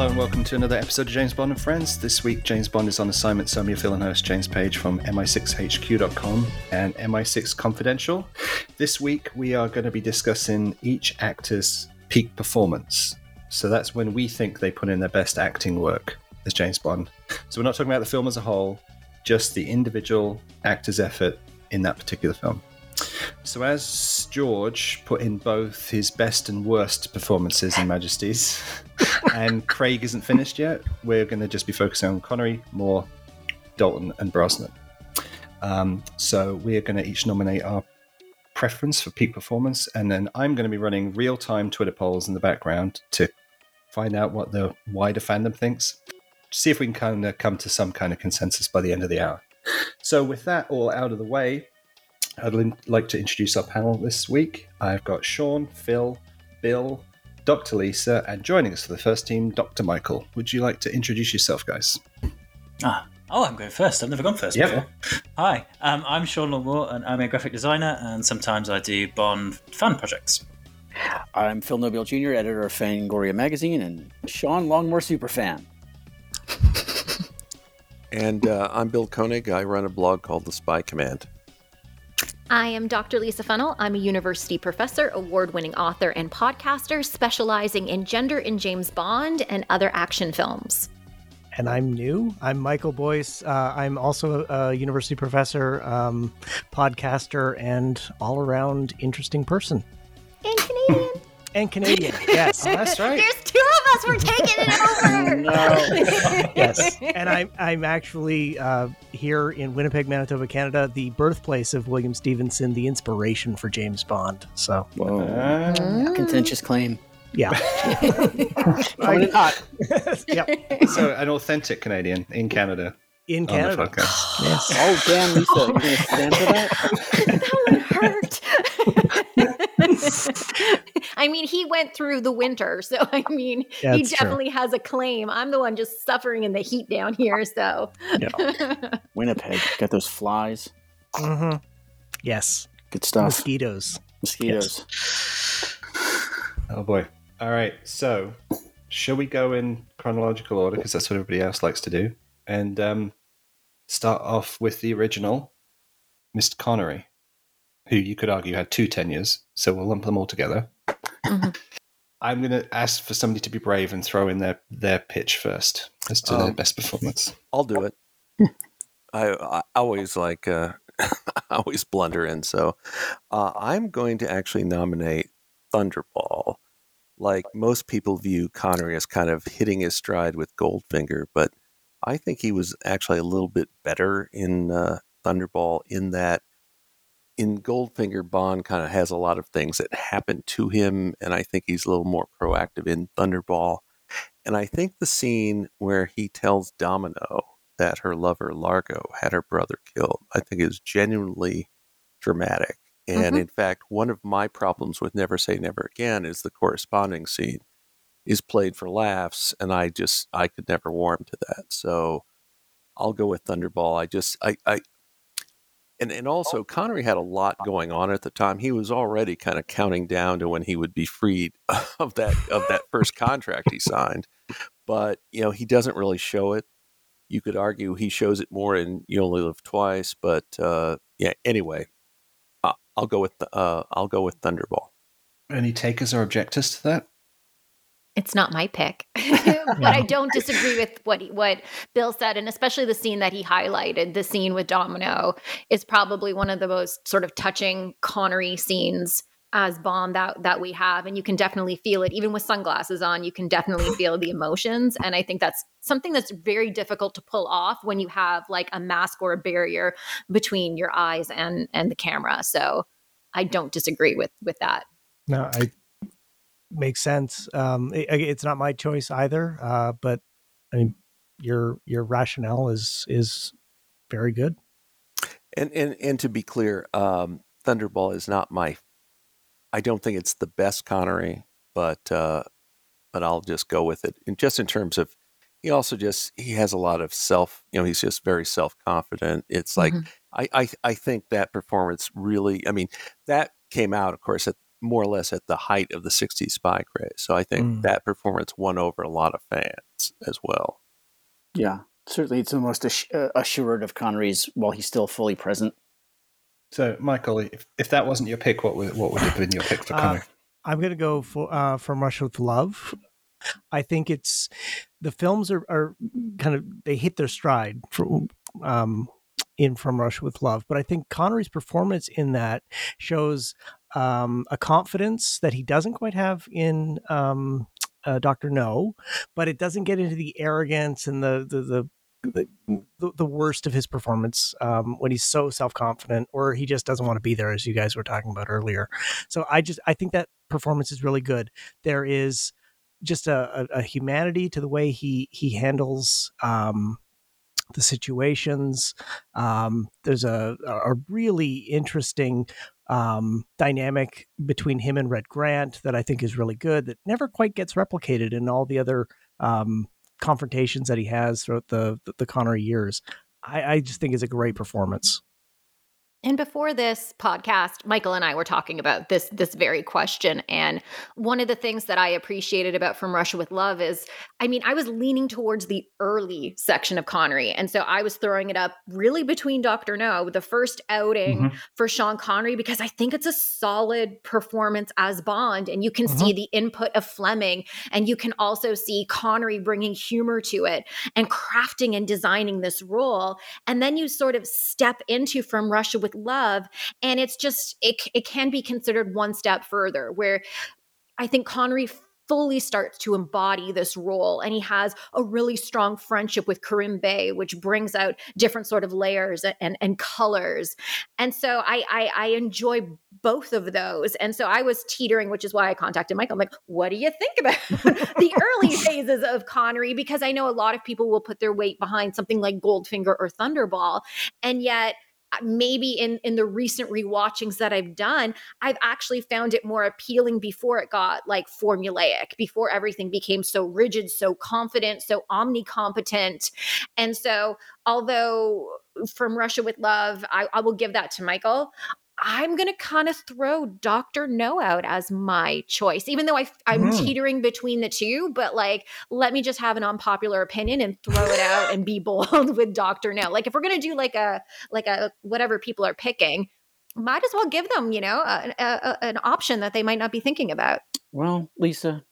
Hello and welcome to another episode of James Bond and Friends. This week, James Bond is on assignment, so I'm your villain host, James Page from MI6HQ.com and MI6 Confidential. This week, we are going to be discussing each actor's peak performance. So that's when we think they put in their best acting work as James Bond. So we're not talking about the film as a whole, just the individual actor's effort in that particular film. So, as George put in both his best and worst performances in Majesties, and Craig isn't finished yet, we're going to just be focusing on Connery, Moore, Dalton, and Brosnan. Um, so, we're going to each nominate our preference for peak performance, and then I'm going to be running real time Twitter polls in the background to find out what the wider fandom thinks. See if we can kind of come to some kind of consensus by the end of the hour. So, with that all out of the way, I'd like to introduce our panel this week. I've got Sean, Phil, Bill, Dr. Lisa, and joining us for the first team, Dr. Michael. Would you like to introduce yourself, guys? Ah, oh, I'm going first. I've never gone first yep. before. Hi, um, I'm Sean Longmore, and I'm a graphic designer, and sometimes I do Bond fan projects. I'm Phil Nobile Jr., editor of Fangoria magazine, and Sean Longmore superfan. and uh, I'm Bill Koenig. I run a blog called The Spy Command. I am Dr. Lisa Funnell. I'm a university professor, award winning author, and podcaster specializing in gender in James Bond and other action films. And I'm new. I'm Michael Boyce. Uh, I'm also a university professor, um, podcaster, and all around interesting person. And Canadian. and Canadian. Yes, oh, that's right. There's two of us. We're taking it over. no. yes, and I'm I'm actually uh, here in Winnipeg, Manitoba, Canada, the birthplace of William Stephenson, the inspiration for James Bond. So, whoa, uh, contentious claim. Yeah. I, hot. yep. So, an authentic Canadian in Canada. In Canada. yes. Oh, damn, Lisa, you're going to stand for that? that would hurt. I mean, he went through the winter, so I mean, yeah, he definitely true. has a claim. I'm the one just suffering in the heat down here, so. yeah. Winnipeg, got those flies. Mm-hmm. Yes. Good stuff. Mosquitoes. Mosquitoes. Yes. Oh boy. All right. So, shall we go in chronological order because that's what everybody else likes to do, and um, start off with the original, Mr. Connery who you could argue had two tenures, so we'll lump them all together. Mm-hmm. I'm going to ask for somebody to be brave and throw in their, their pitch first as to um, their best performance. I'll do it. I, I, always like, uh, I always blunder in. So uh, I'm going to actually nominate Thunderball. Like most people view Connery as kind of hitting his stride with Goldfinger, but I think he was actually a little bit better in uh, Thunderball in that in Goldfinger, Bond kind of has a lot of things that happen to him, and I think he's a little more proactive in Thunderball. And I think the scene where he tells Domino that her lover Largo had her brother killed, I think is genuinely dramatic. And mm-hmm. in fact, one of my problems with Never Say Never Again is the corresponding scene is played for laughs, and I just I could never warm to that. So I'll go with Thunderball. I just I, I and and also Connery had a lot going on at the time. He was already kind of counting down to when he would be freed of that of that first contract he signed. But you know, he doesn't really show it. You could argue he shows it more in "You Only Live Twice," but uh, yeah. Anyway, uh, I'll go with uh, I'll go with Thunderball. Any takers or objectors to that? It's not my pick, but I don't disagree with what he, what Bill said, and especially the scene that he highlighted. The scene with Domino is probably one of the most sort of touching Connery scenes as Bond that that we have, and you can definitely feel it. Even with sunglasses on, you can definitely feel the emotions, and I think that's something that's very difficult to pull off when you have like a mask or a barrier between your eyes and and the camera. So I don't disagree with with that. No, I makes sense. Um, it, it's not my choice either, uh, but I mean, your your rationale is is very good. And and and to be clear, um, Thunderball is not my. I don't think it's the best Connery, but uh, but I'll just go with it. And just in terms of, he also just he has a lot of self. You know, he's just very self confident. It's like mm-hmm. I, I I think that performance really. I mean, that came out, of course, at more or less at the height of the 60s spy craze. So I think mm. that performance won over a lot of fans as well. Yeah, certainly it's the most uh, assured of Connery's while he's still fully present. So, Michael, if, if that wasn't your pick, what would, what would have been your pick for Connery? Uh, I'm going to go for uh, from Russia with Love. I think it's the films are, are kind of they hit their stride for um, in From Russia with Love. But I think Connery's performance in that shows um, a confidence that he doesn't quite have in um, uh, Doctor No, but it doesn't get into the arrogance and the the the the, the, worst of his performance um, when he's so self confident, or he just doesn't want to be there, as you guys were talking about earlier. So I just I think that performance is really good. There is just a, a, a humanity to the way he he handles um, the situations. Um, there's a, a really interesting um, dynamic between him and Red Grant that I think is really good that never quite gets replicated in all the other um, confrontations that he has throughout the, the, the Connery years. I, I just think is a great performance. And before this podcast, Michael and I were talking about this this very question and one of the things that I appreciated about From Russia with Love is I mean, I was leaning towards the early section of Connery. And so I was throwing it up really between Dr. No, the first outing mm-hmm. for Sean Connery because I think it's a solid performance as Bond and you can mm-hmm. see the input of Fleming and you can also see Connery bringing humor to it and crafting and designing this role. And then you sort of step into From Russia with with love and it's just it, it can be considered one step further where i think connery fully starts to embody this role and he has a really strong friendship with Kerim Bey which brings out different sort of layers and and colors. And so I, I I enjoy both of those and so I was teetering which is why I contacted Michael. I'm like what do you think about the early phases of Connery? Because I know a lot of people will put their weight behind something like Goldfinger or Thunderball and yet Uh, maybe in in the recent rewatchings that I've done, I've actually found it more appealing before it got like formulaic, before everything became so rigid, so confident, so omnicompetent. And so, although from Russia with Love, I, I will give that to Michael. I'm going to kind of throw Dr. No out as my choice, even though I, am mm. teetering between the two. But like, let me just have an unpopular opinion and throw it out and be bold with Dr. No. Like, if we're going to do like a, like a, whatever people are picking, might as well give them, you know, a, a, an option that they might not be thinking about. Well, Lisa,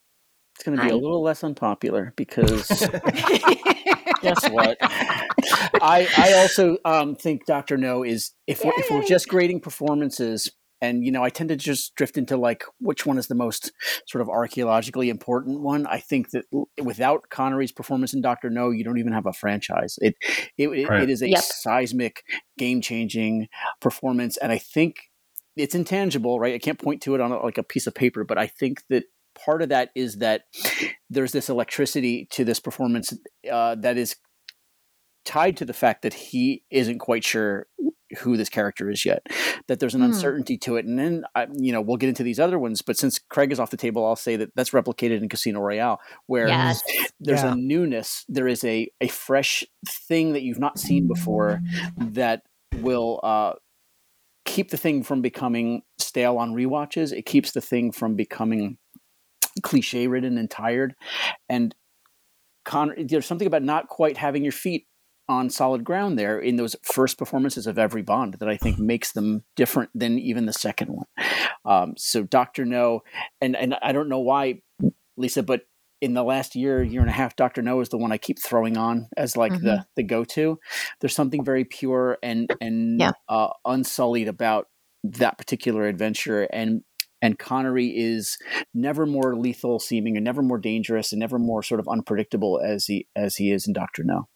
it's going to be I... a little less unpopular because guess what? I I also um, think Doctor No is if we're, if we're just grading performances, and you know, I tend to just drift into like which one is the most sort of archaeologically important one. I think that without Connery's performance in Doctor No, you don't even have a franchise. It it, right. it is a yep. seismic, game changing performance, and I think it's intangible, right? I can't point to it on a, like a piece of paper, but I think that part of that is that there's this electricity to this performance uh, that is tied to the fact that he isn't quite sure who this character is yet that there's an mm. uncertainty to it and then you know we'll get into these other ones but since craig is off the table i'll say that that's replicated in casino royale where yes. there's yeah. a newness there is a, a fresh thing that you've not seen before that will uh, keep the thing from becoming stale on re-watches it keeps the thing from becoming cliche ridden and tired. And Con- there's something about not quite having your feet on solid ground there in those first performances of every Bond that I think makes them different than even the second one. Um, so Doctor No, and and I don't know why, Lisa, but in the last year, year and a half, Doctor No is the one I keep throwing on as like mm-hmm. the the go to. There's something very pure and and yeah. uh, unsullied about that particular adventure, and and Connery is never more lethal seeming and never more dangerous and never more sort of unpredictable as he as he is in Doctor No.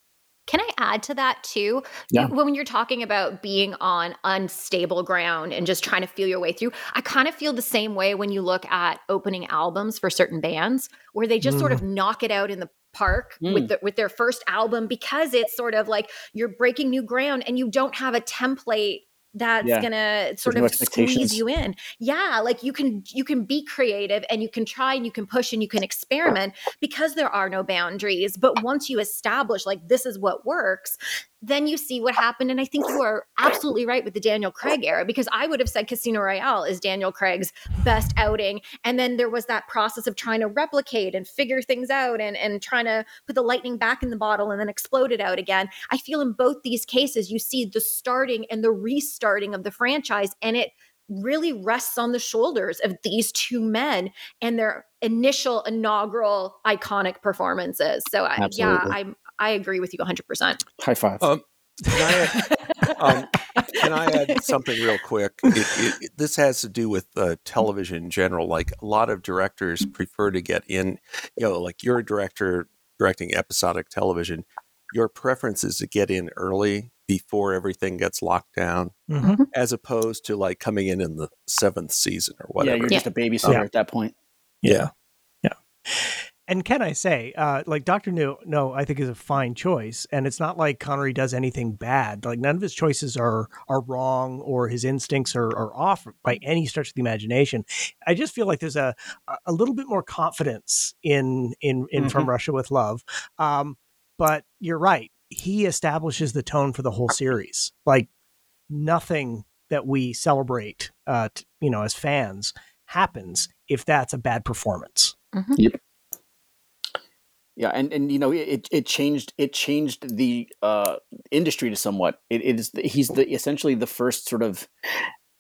Can I add to that too? Yeah. When you're talking about being on unstable ground and just trying to feel your way through, I kind of feel the same way when you look at opening albums for certain bands where they just mm. sort of mm. knock it out in the park mm. with the, with their first album because it's sort of like you're breaking new ground and you don't have a template that's yeah. gonna sort There's of no squeeze you in. Yeah like you can you can be creative and you can try and you can push and you can experiment because there are no boundaries. But once you establish like this is what works then you see what happened. And I think you are absolutely right with the Daniel Craig era because I would have said Casino Royale is Daniel Craig's best outing. And then there was that process of trying to replicate and figure things out and, and trying to put the lightning back in the bottle and then explode it out again. I feel in both these cases, you see the starting and the restarting of the franchise. And it really rests on the shoulders of these two men and their initial inaugural iconic performances. So I, yeah, I I agree with you 100%. High five. Um, can, I add, um, can I add something real quick? It, it, it, this has to do with uh, television in general. Like a lot of directors prefer to get in, you know, like you're a director directing episodic television. Your preference is to get in early before everything gets locked down, mm-hmm. as opposed to like coming in in the seventh season or whatever. Yeah, you're just a babysitter at that point. Yeah. Yeah. And can I say, uh, like Doctor No, no, I think is a fine choice, and it's not like Connery does anything bad. Like none of his choices are are wrong or his instincts are, are off by any stretch of the imagination. I just feel like there's a a little bit more confidence in in in mm-hmm. From Russia with Love. Um, but you're right he establishes the tone for the whole series. Like nothing that we celebrate, uh, t- you know, as fans happens if that's a bad performance. Mm-hmm. Yep. Yeah, and and you know it it changed it changed the uh, industry to somewhat. It, it is the, he's the essentially the first sort of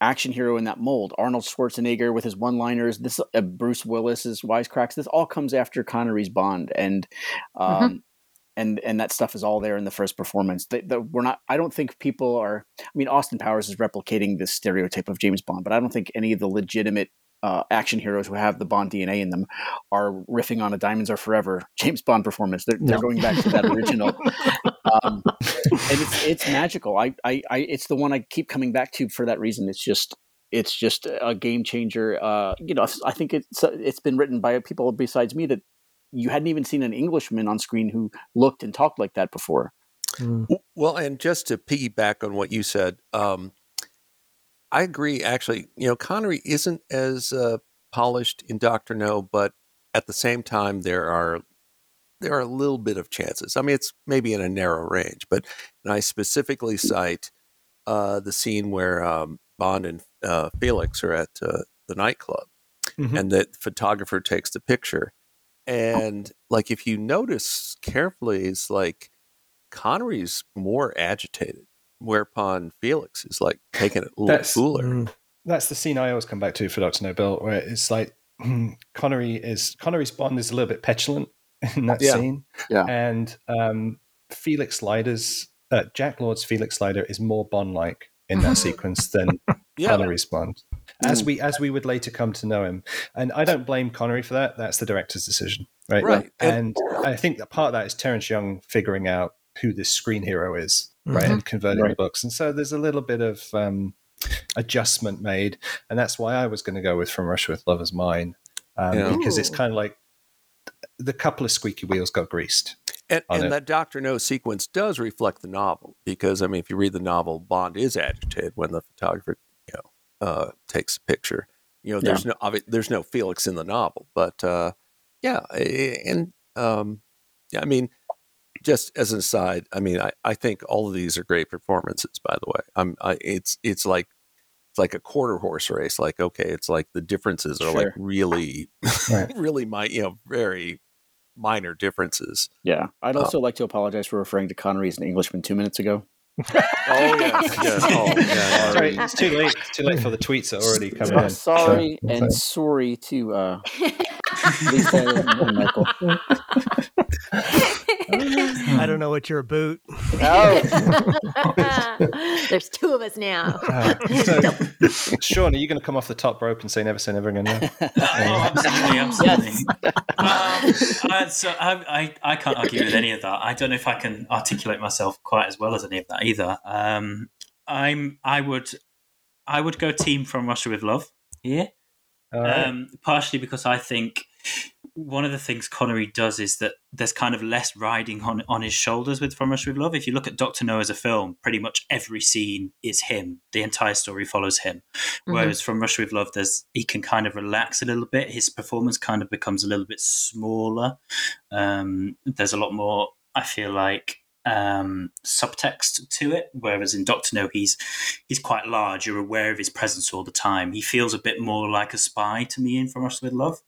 action hero in that mold. Arnold Schwarzenegger with his one-liners, this uh, Bruce Willis's wisecracks. This all comes after Connery's Bond, and mm-hmm. um, mm-hmm and and that stuff is all there in the first performance. The, we're not. I don't think people are. I mean, Austin Powers is replicating this stereotype of James Bond, but I don't think any of the legitimate uh, action heroes who have the Bond DNA in them are riffing on a "Diamonds Are Forever" James Bond performance. They're, they're going back to that original, um, and it's it's magical. I, I I it's the one I keep coming back to for that reason. It's just it's just a game changer. Uh, you know, I think it's it's been written by people besides me that you hadn't even seen an Englishman on screen who looked and talked like that before. Mm. Well, and just to piggyback on what you said, um, I agree. Actually, you know, Connery isn't as uh, polished in Doctor No, but at the same time, there are there are a little bit of chances. I mean, it's maybe in a narrow range, but I specifically cite uh, the scene where um, Bond and uh, Felix are at uh, the nightclub, mm-hmm. and the photographer takes the picture and like if you notice carefully, it's like Connery's more agitated, whereupon Felix is like taking it a little that's, cooler. Mm, that's the scene I always come back to for Doctor No Bill, where it's like Connery is Connery's Bond is a little bit petulant in that yeah. scene, yeah, and um, Felix Leiter's uh, Jack Lord's Felix Leiter is more Bond like in that sequence than yeah. Connery's Bond as mm. we as we would later come to know him. And I don't blame Connery for that. That's the director's decision, right? Right. And, and I think that part of that is Terence Young figuring out who this screen hero is, right, mm-hmm. and converting right. the books. And so there's a little bit of um, adjustment made, and that's why I was going to go with From Russia with Love as mine, um, yeah. because it's kind of like the couple of squeaky wheels got greased. And, and that Doctor No sequence does reflect the novel because I mean, if you read the novel, Bond is agitated when the photographer you uh, takes a picture. You know, there's yeah. no there's no Felix in the novel, but uh, yeah, and um, yeah, I mean, just as an aside, I mean, I, I think all of these are great performances. By the way, I'm I, it's it's like it's like a quarter horse race. Like okay, it's like the differences are sure. like really, right. really my you know very minor differences. Yeah, I'd also um, like to apologize for referring to Connery as an Englishman two minutes ago oh yes, yes. Oh, yeah. Sorry, it's too late. It's too late for the tweets that already coming in. Sorry so, and sorry to uh, Lisa and Michael. I don't know what you're about. Oh. There's two of us now. Uh, so, Sean, are you going to come off the top rope and say never say never again? Yeah? oh, absolutely, absolutely. Yes. Um, uh, so I, I, I, can't argue with any of that. I don't know if I can articulate myself quite as well as any of that either. Um, I'm, I would, I would go team from Russia with love here. Right. Um, partially because I think one of the things Connery does is that there's kind of less riding on on his shoulders with From Russia with Love. If you look at Doctor No as a film, pretty much every scene is him. The entire story follows him. Mm-hmm. Whereas From Russia with Love, there's he can kind of relax a little bit. His performance kind of becomes a little bit smaller. Um, there's a lot more. I feel like um, subtext to it. Whereas in Doctor No, he's he's quite large. You're aware of his presence all the time. He feels a bit more like a spy to me in From Russia with Love.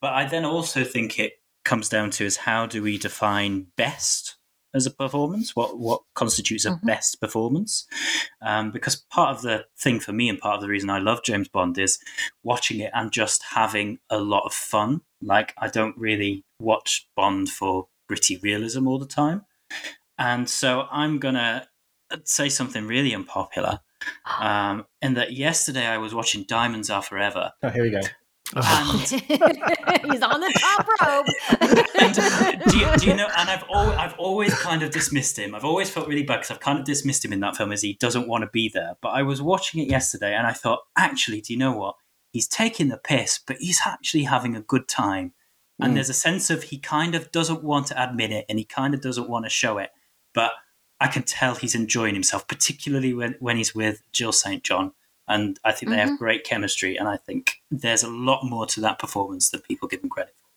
But I then also think it comes down to is how do we define best as a performance? What what constitutes a mm-hmm. best performance? Um, because part of the thing for me and part of the reason I love James Bond is watching it and just having a lot of fun. Like I don't really watch Bond for gritty realism all the time, and so I'm gonna say something really unpopular. Um, in that yesterday I was watching Diamonds Are Forever. Oh, here we go. And he's on the top rope. and do, you, do you know? And I've always, I've always kind of dismissed him. I've always felt really bad because I've kind of dismissed him in that film as he doesn't want to be there. But I was watching it yesterday, and I thought, actually, do you know what? He's taking the piss, but he's actually having a good time. And mm. there's a sense of he kind of doesn't want to admit it, and he kind of doesn't want to show it, but I can tell he's enjoying himself, particularly when when he's with Jill St. John and I think mm-hmm. they have mm-hmm. great chemistry. And I think there's a lot more to that performance than people give him credit for.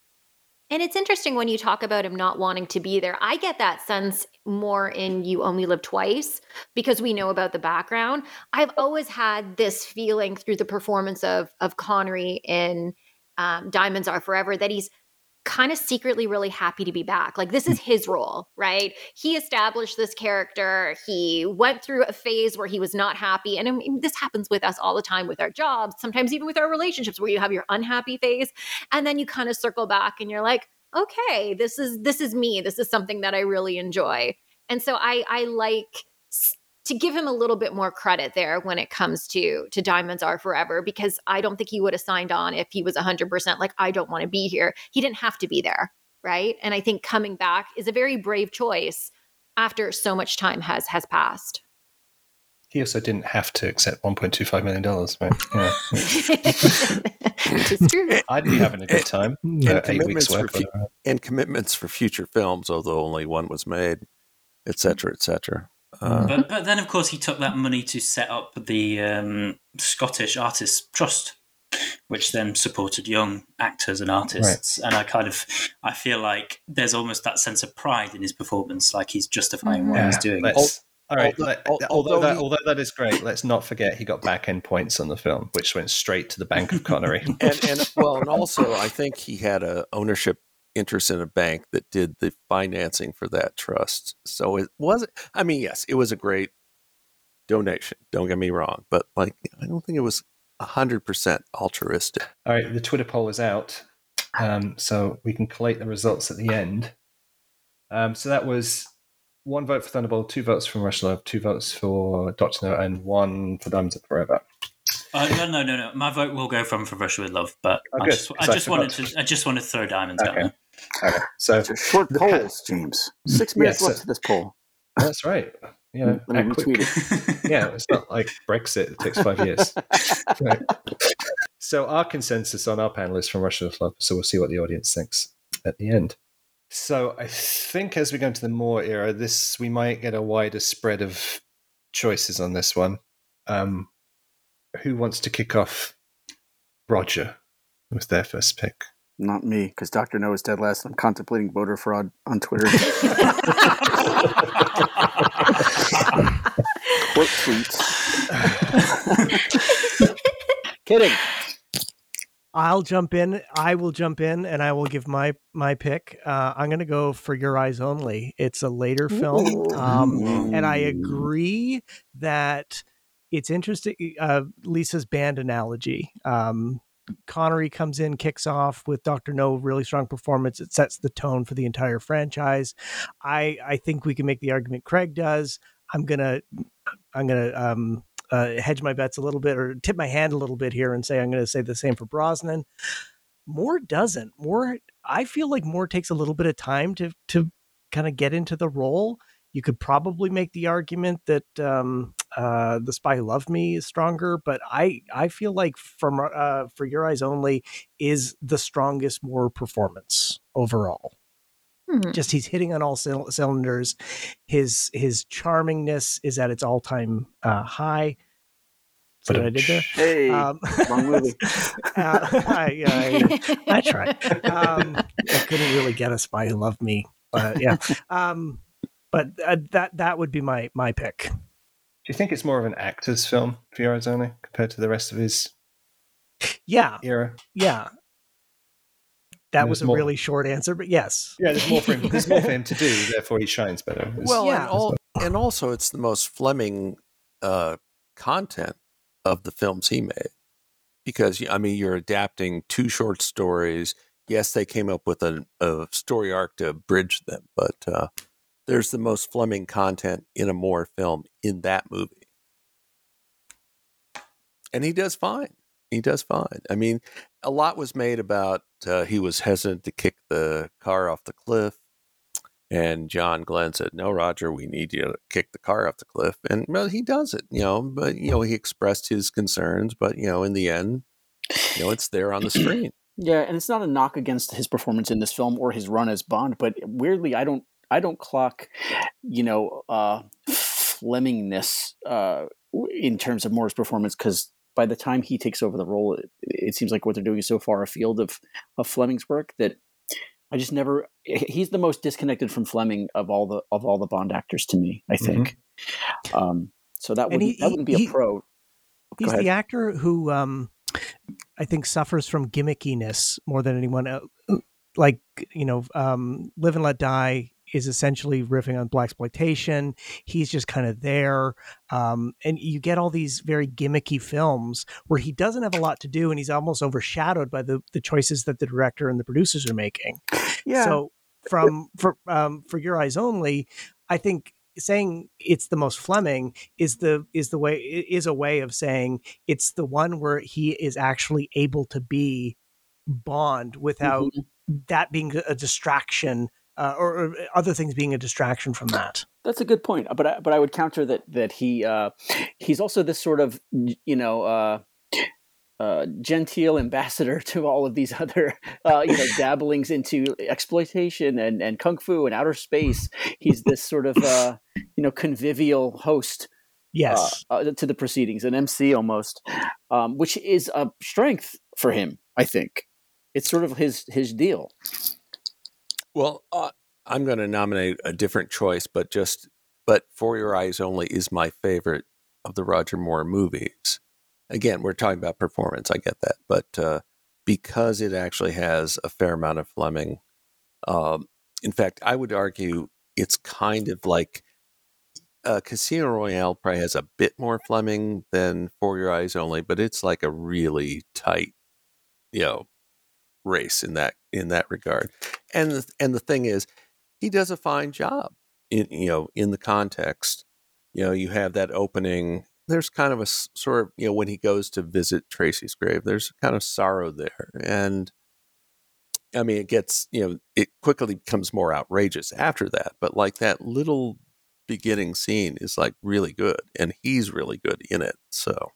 And it's interesting when you talk about him not wanting to be there. I get that sense more in You Only Live Twice because we know about the background. I've always had this feeling through the performance of of Connery in um, Diamonds Are Forever that he's kind of secretly really happy to be back. Like this is mm. his role, right? He established this character. He went through a phase where he was not happy. And I mean, this happens with us all the time with our jobs, sometimes even with our relationships where you have your unhappy phase and then you kind of circle back and you're like, "Okay, this is this is me. This is something that I really enjoy." And so I I like to give him a little bit more credit there when it comes to to diamonds are forever because i don't think he would have signed on if he was 100% like i don't want to be here. He didn't have to be there right? And i think coming back is a very brave choice after so much time has has passed. He also didn't have to accept 1.25 million dollars right? Yeah. i'd be having a good time and, uh, commitments for fu- and commitments for future films although only one was made etc etc uh, but, but then, of course, he took that money to set up the um, Scottish Artists Trust, which then supported young actors and artists. Right. And I kind of, I feel like there's almost that sense of pride in his performance, like he's justifying what yeah. he's doing. Let's, all right. Although, let, although, that, although that is great, let's not forget he got back end points on the film, which went straight to the bank of Connery. and, and well, and also I think he had a ownership interest in a bank that did the financing for that trust. So it was I mean, yes, it was a great donation. Don't get me wrong, but like I don't think it was hundred percent altruistic. All right, the Twitter poll is out, um, so we can collate the results at the end. Um, so that was one vote for Thunderbolt, two votes from Rush Love, two votes for Doctor No, and one for Diamonds Are Forever. Uh, no, no, no, no. My vote will go from For Russia with Love, but oh, I just, I just I wanted to, I just want to throw diamonds okay. out Okay. So short polls, James. Six minutes yeah, so, left to this poll. That's right. Yeah, Let me it. yeah, it's not like Brexit. It takes five years. right. So our consensus on our panel is from Russia with Love. So we'll see what the audience thinks at the end. So I think as we go into the Moore era, this we might get a wider spread of choices on this one. Um, who wants to kick off? Roger with their first pick. Not me, because Dr. No is dead last. I'm contemplating voter fraud on Twitter. Quote tweets. Kidding. I'll jump in. I will jump in, and I will give my my pick. Uh, I'm going to go for Your Eyes Only. It's a later film, um, and I agree that it's interesting. Uh, Lisa's band analogy. Um, Connery comes in, kicks off with Doctor No, really strong performance. It sets the tone for the entire franchise. I I think we can make the argument Craig does. I'm gonna I'm gonna um, uh, hedge my bets a little bit or tip my hand a little bit here and say I'm gonna say the same for Brosnan. Moore doesn't. Moore I feel like Moore takes a little bit of time to to kind of get into the role. You could probably make the argument that um, uh, the Spy Who Loved Me is stronger, but I I feel like from uh, for Your Eyes Only is the strongest Moore performance overall. Hmm. Just he's hitting on all c- cylinders. His his charmingness is at its all time uh, high. what I did there. Hey, um, wrong movie. uh, I, I, I tried. Um, I couldn't really get a spy who loved me. But yeah. Um, but uh, that that would be my my pick. Do you think it's more of an actor's film for your eyes only compared to the rest of his yeah era? Yeah. That was a more. really short answer, but yes. Yeah, there's more for him. There's more for him to do, therefore he shines better. It's, well, yeah. and, all, and, also it's the most Fleming uh, content of the films he made, because I mean you're adapting two short stories. Yes, they came up with a, a story arc to bridge them, but uh, there's the most Fleming content in a Moore film in that movie. And he does fine. He does fine. I mean, a lot was made about uh, he was hesitant to kick the car off the cliff. And John Glenn said, "No, Roger, we need you to kick the car off the cliff." And well, he does it, you know. But you know, he expressed his concerns, but you know, in the end, you know, it's there on the screen. Yeah, and it's not a knock against his performance in this film or his run as Bond, but weirdly, I don't I don't clock, you know, uh, Flemingness uh, in terms of Moore's performance because by the time he takes over the role, it, it, seems like what they're doing is so far afield of of Fleming's work that I just never. He's the most disconnected from Fleming of all the of all the Bond actors to me. I think. Mm-hmm. Um, so that wouldn't that wouldn't be he, a pro. he's the actor who um, I think suffers from gimmickiness more than anyone else. Like you know, um, Live and Let Die is essentially riffing on blaxploitation. He's just kind of there, um, and you get all these very gimmicky films where he doesn't have a lot to do, and he's almost overshadowed by the the choices that the director and the producers are making. Yeah. So from for um, for your eyes only, I think saying it's the most Fleming is the is the way is a way of saying it's the one where he is actually able to be Bond without mm-hmm. that being a distraction uh, or, or, other things being a distraction from that. That's a good point, but I, but I would counter that that he uh, he's also this sort of you know uh, uh, genteel ambassador to all of these other uh, you know dabblings into exploitation and and kung fu and outer space. He's this sort of uh, you know convivial host. Yes, uh, uh, to the proceedings, an MC almost, um, which is a strength for him. I think it's sort of his his deal. Well, uh, I'm going to nominate a different choice, but just but For Your Eyes Only is my favorite of the Roger Moore movies. Again, we're talking about performance. I get that, but uh, because it actually has a fair amount of Fleming, um, in fact, I would argue it's kind of like uh, Casino Royale probably has a bit more Fleming than For Your Eyes Only, but it's like a really tight, you know, race in that in that regard. And the, and the thing is, he does a fine job in you know in the context. You know, you have that opening. There's kind of a sort of you know when he goes to visit Tracy's grave. There's kind of sorrow there, and I mean it gets you know it quickly becomes more outrageous after that. But like that little beginning scene is like really good, and he's really good in it. So.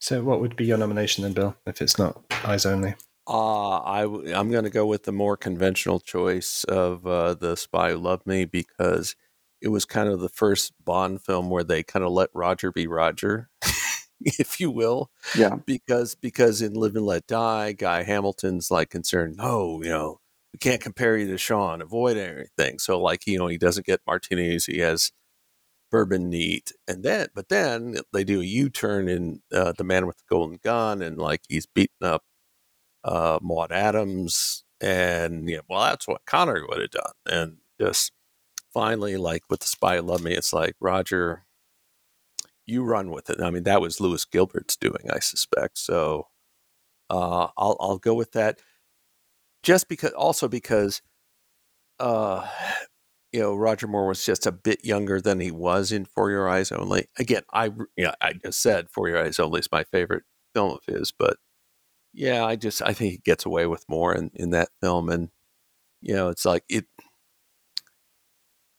So, what would be your nomination then, Bill, if it's not eyes only? Uh, I, I'm going to go with the more conventional choice of uh, The Spy Who Loved Me because it was kind of the first Bond film where they kind of let Roger be Roger, if you will. Yeah. Because because in Live and Let Die, Guy Hamilton's like concerned, no, you know, we can't compare you to Sean, avoid everything. So like, you know, he doesn't get martinis, he has bourbon neat. And then, but then they do a U turn in uh, The Man with the Golden Gun and like he's beaten up uh, Maud Adams, and yeah, well, that's what Connery would have done. And just finally, like with the Spy love Me, it's like Roger, you run with it. I mean, that was Lewis Gilbert's doing, I suspect. So uh, I'll I'll go with that. Just because, also because, uh, you know, Roger Moore was just a bit younger than he was in For Your Eyes Only. Again, I you know, I just said For Your Eyes Only is my favorite film of his, but yeah, I just I think he gets away with more in, in that film, and you know, it's like it.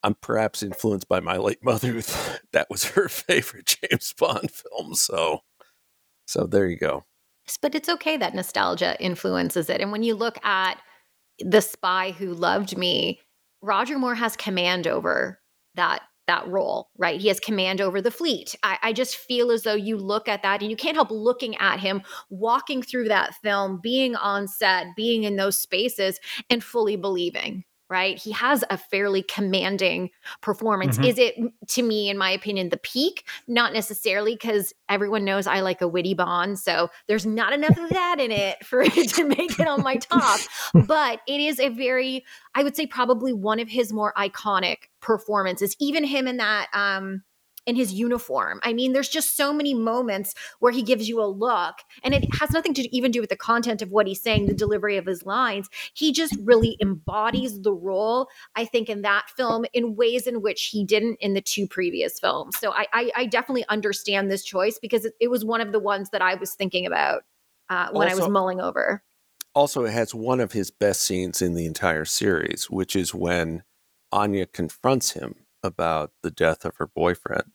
I'm perhaps influenced by my late mother. that was her favorite James Bond film, so so there you go. But it's okay that nostalgia influences it, and when you look at the spy who loved me, Roger Moore has command over that that role, right? He has command over the fleet. I, I, just feel as though you look at that and you can't help looking at him walking through that film, being on set, being in those spaces, and fully believing, right? He has a fairly commanding performance. Mm-hmm. Is it, to me, in my opinion, the peak? Not necessarily, because everyone knows I like a witty Bond. So there's not enough of that in it for it to make it on my top. But it is a very, I would say, probably one of his more iconic performances. Even him in that, um, in his uniform. I mean, there's just so many moments where he gives you a look, and it has nothing to even do with the content of what he's saying, the delivery of his lines. He just really embodies the role, I think, in that film in ways in which he didn't in the two previous films. So I, I, I definitely understand this choice because it, it, was one of the ones that I was thinking about uh, when also, I was mulling over. Also, it has one of his best scenes in the entire series, which is when Anya confronts him about the death of her boyfriend.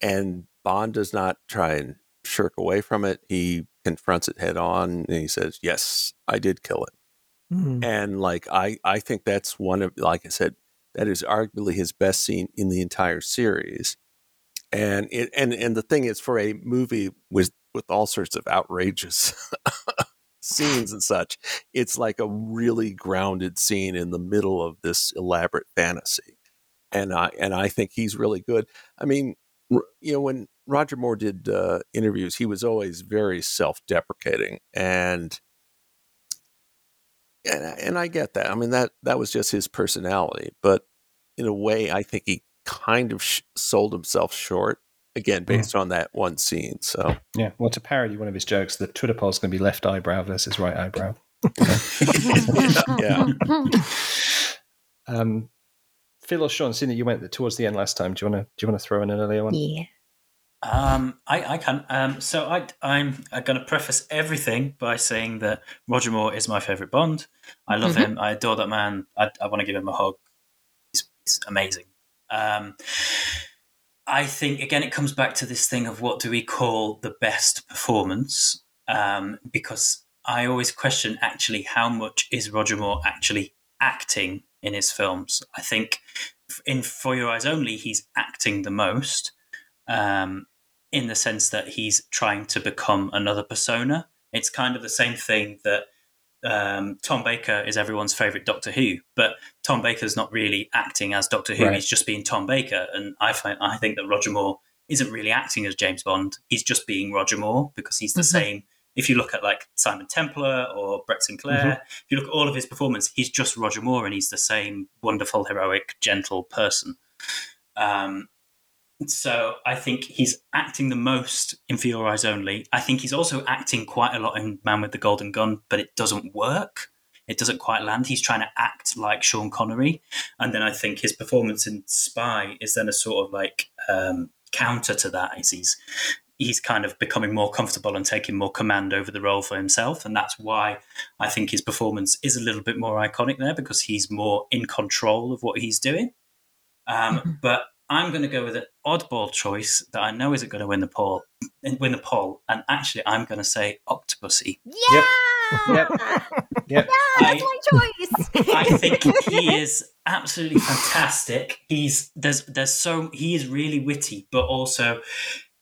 And Bond does not try and shirk away from it. He confronts it head on and he says, Yes, I did kill it. Mm-hmm. And like I, I think that's one of like I said, that is arguably his best scene in the entire series. And it and and the thing is for a movie with with all sorts of outrageous scenes and such, it's like a really grounded scene in the middle of this elaborate fantasy and I and I think he's really good. I mean, you know, when Roger Moore did uh, interviews, he was always very self-deprecating, and and and I get that. I mean that that was just his personality, but in a way, I think he kind of sh- sold himself short again hmm. based on that one scene. So yeah, well, to parody one of his jokes, the Twitter poll is going to be left eyebrow versus right eyebrow. yeah. yeah. Um, Phil or Sean, seeing that you went towards the end last time, do you want to do you want to throw in an earlier one? Yeah. Um, I, I can. Um, so I, I'm, I'm going to preface everything by saying that Roger Moore is my favorite Bond. I love mm-hmm. him. I adore that man. I, I want to give him a hug. He's, he's amazing. Um, I think again, it comes back to this thing of what do we call the best performance? Um, because I always question actually how much is Roger Moore actually acting in his films. I think in For Your Eyes Only, he's acting the most um, in the sense that he's trying to become another persona. It's kind of the same thing that um, Tom Baker is everyone's favorite Doctor Who, but Tom Baker's not really acting as Doctor Who. Right. He's just being Tom Baker, and I find I think that Roger Moore isn't really acting as James Bond. He's just being Roger Moore because he's the mm-hmm. same if you look at like Simon Templar or Brett Sinclair, mm-hmm. if you look at all of his performance, he's just Roger Moore and he's the same wonderful, heroic, gentle person. Um, so I think he's acting the most in For Your Eyes Only. I think he's also acting quite a lot in Man with the Golden Gun, but it doesn't work. It doesn't quite land. He's trying to act like Sean Connery, and then I think his performance in Spy is then a sort of like um, counter to that. Is he's he's kind of becoming more comfortable and taking more command over the role for himself. And that's why I think his performance is a little bit more iconic there because he's more in control of what he's doing. Um, mm-hmm. But I'm going to go with an oddball choice that I know isn't going to win the poll. Win the poll, and actually, I'm going to say Octopussy. Yeah, yep. yep. yeah, that's my choice. I think he is absolutely fantastic. He's there's there's so he is really witty, but also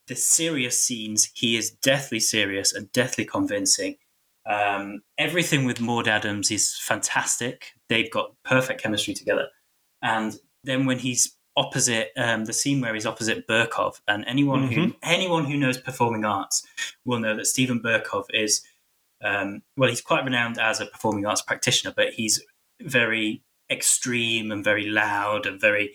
the serious scenes, he is deathly serious and deathly convincing. Um, everything with Maud Adams is fantastic. They've got perfect chemistry together. And then when he's opposite um, the scene where he's opposite Berkoff, and anyone mm-hmm. who anyone who knows performing arts will know that Steven Berkoff is um, well, he's quite renowned as a performing arts practitioner, but he's very extreme and very loud and very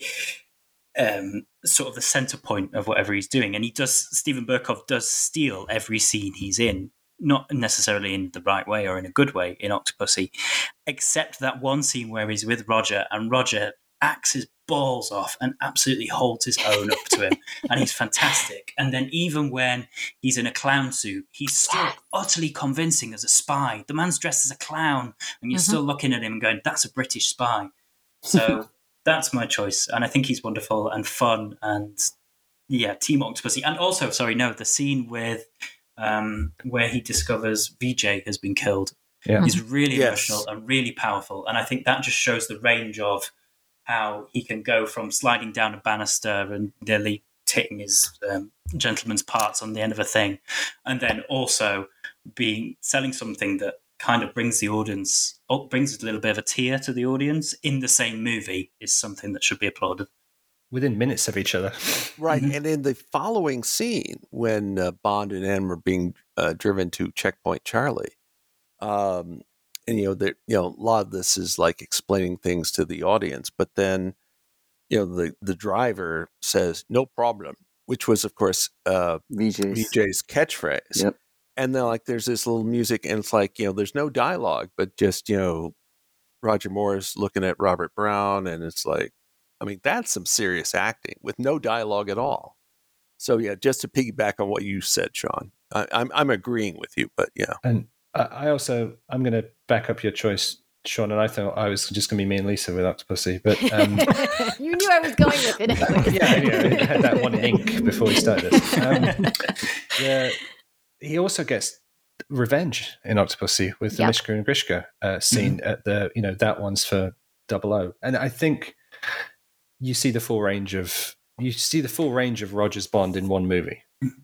um, sort of the center point of whatever he's doing. And he does, Steven Berkoff does steal every scene he's in, not necessarily in the right way or in a good way in Octopussy, except that one scene where he's with Roger and Roger acts his balls off and absolutely holds his own up to him. and he's fantastic. And then even when he's in a clown suit, he's still utterly convincing as a spy. The man's dressed as a clown and you're mm-hmm. still looking at him and going, that's a British spy. So that's my choice, and I think he's wonderful and fun, and yeah, Team Octopussy, and also sorry, no, the scene with um, where he discovers Vijay has been killed yeah. is really yes. emotional and really powerful, and I think that just shows the range of how he can go from sliding down a banister and nearly hitting his um, gentleman's parts on the end of a thing, and then also being selling something that kind of brings the audience, oh, brings a little bit of a tear to the audience in the same movie is something that should be applauded. Within minutes of each other. Right. Mm-hmm. And in the following scene, when uh, Bond and M are being uh, driven to Checkpoint Charlie, um, and you know, there, you know, a lot of this is like explaining things to the audience, but then, you know, the the driver says, "No problem," which was, of course, uh, Vijay's. Vijay's catchphrase. Yep. And then, like, there's this little music, and it's like, you know, there's no dialogue, but just, you know, Roger Moore's looking at Robert Brown, and it's like, I mean, that's some serious acting with no dialogue at all. So, yeah, just to piggyback on what you said, Sean, I, I'm I'm agreeing with you, but yeah. And I also I'm going to back up your choice Sean and I thought I was just going to be me and Lisa with Octopussy, but um, you knew I was going with it. yeah, yeah, I had that one in ink before we started. Um, yeah, he also gets revenge in Octopussy with the yep. Mishka and Grishka uh, scene mm-hmm. at the you know that one's for Double O, and I think you see the full range of you see the full range of Rogers Bond in one movie.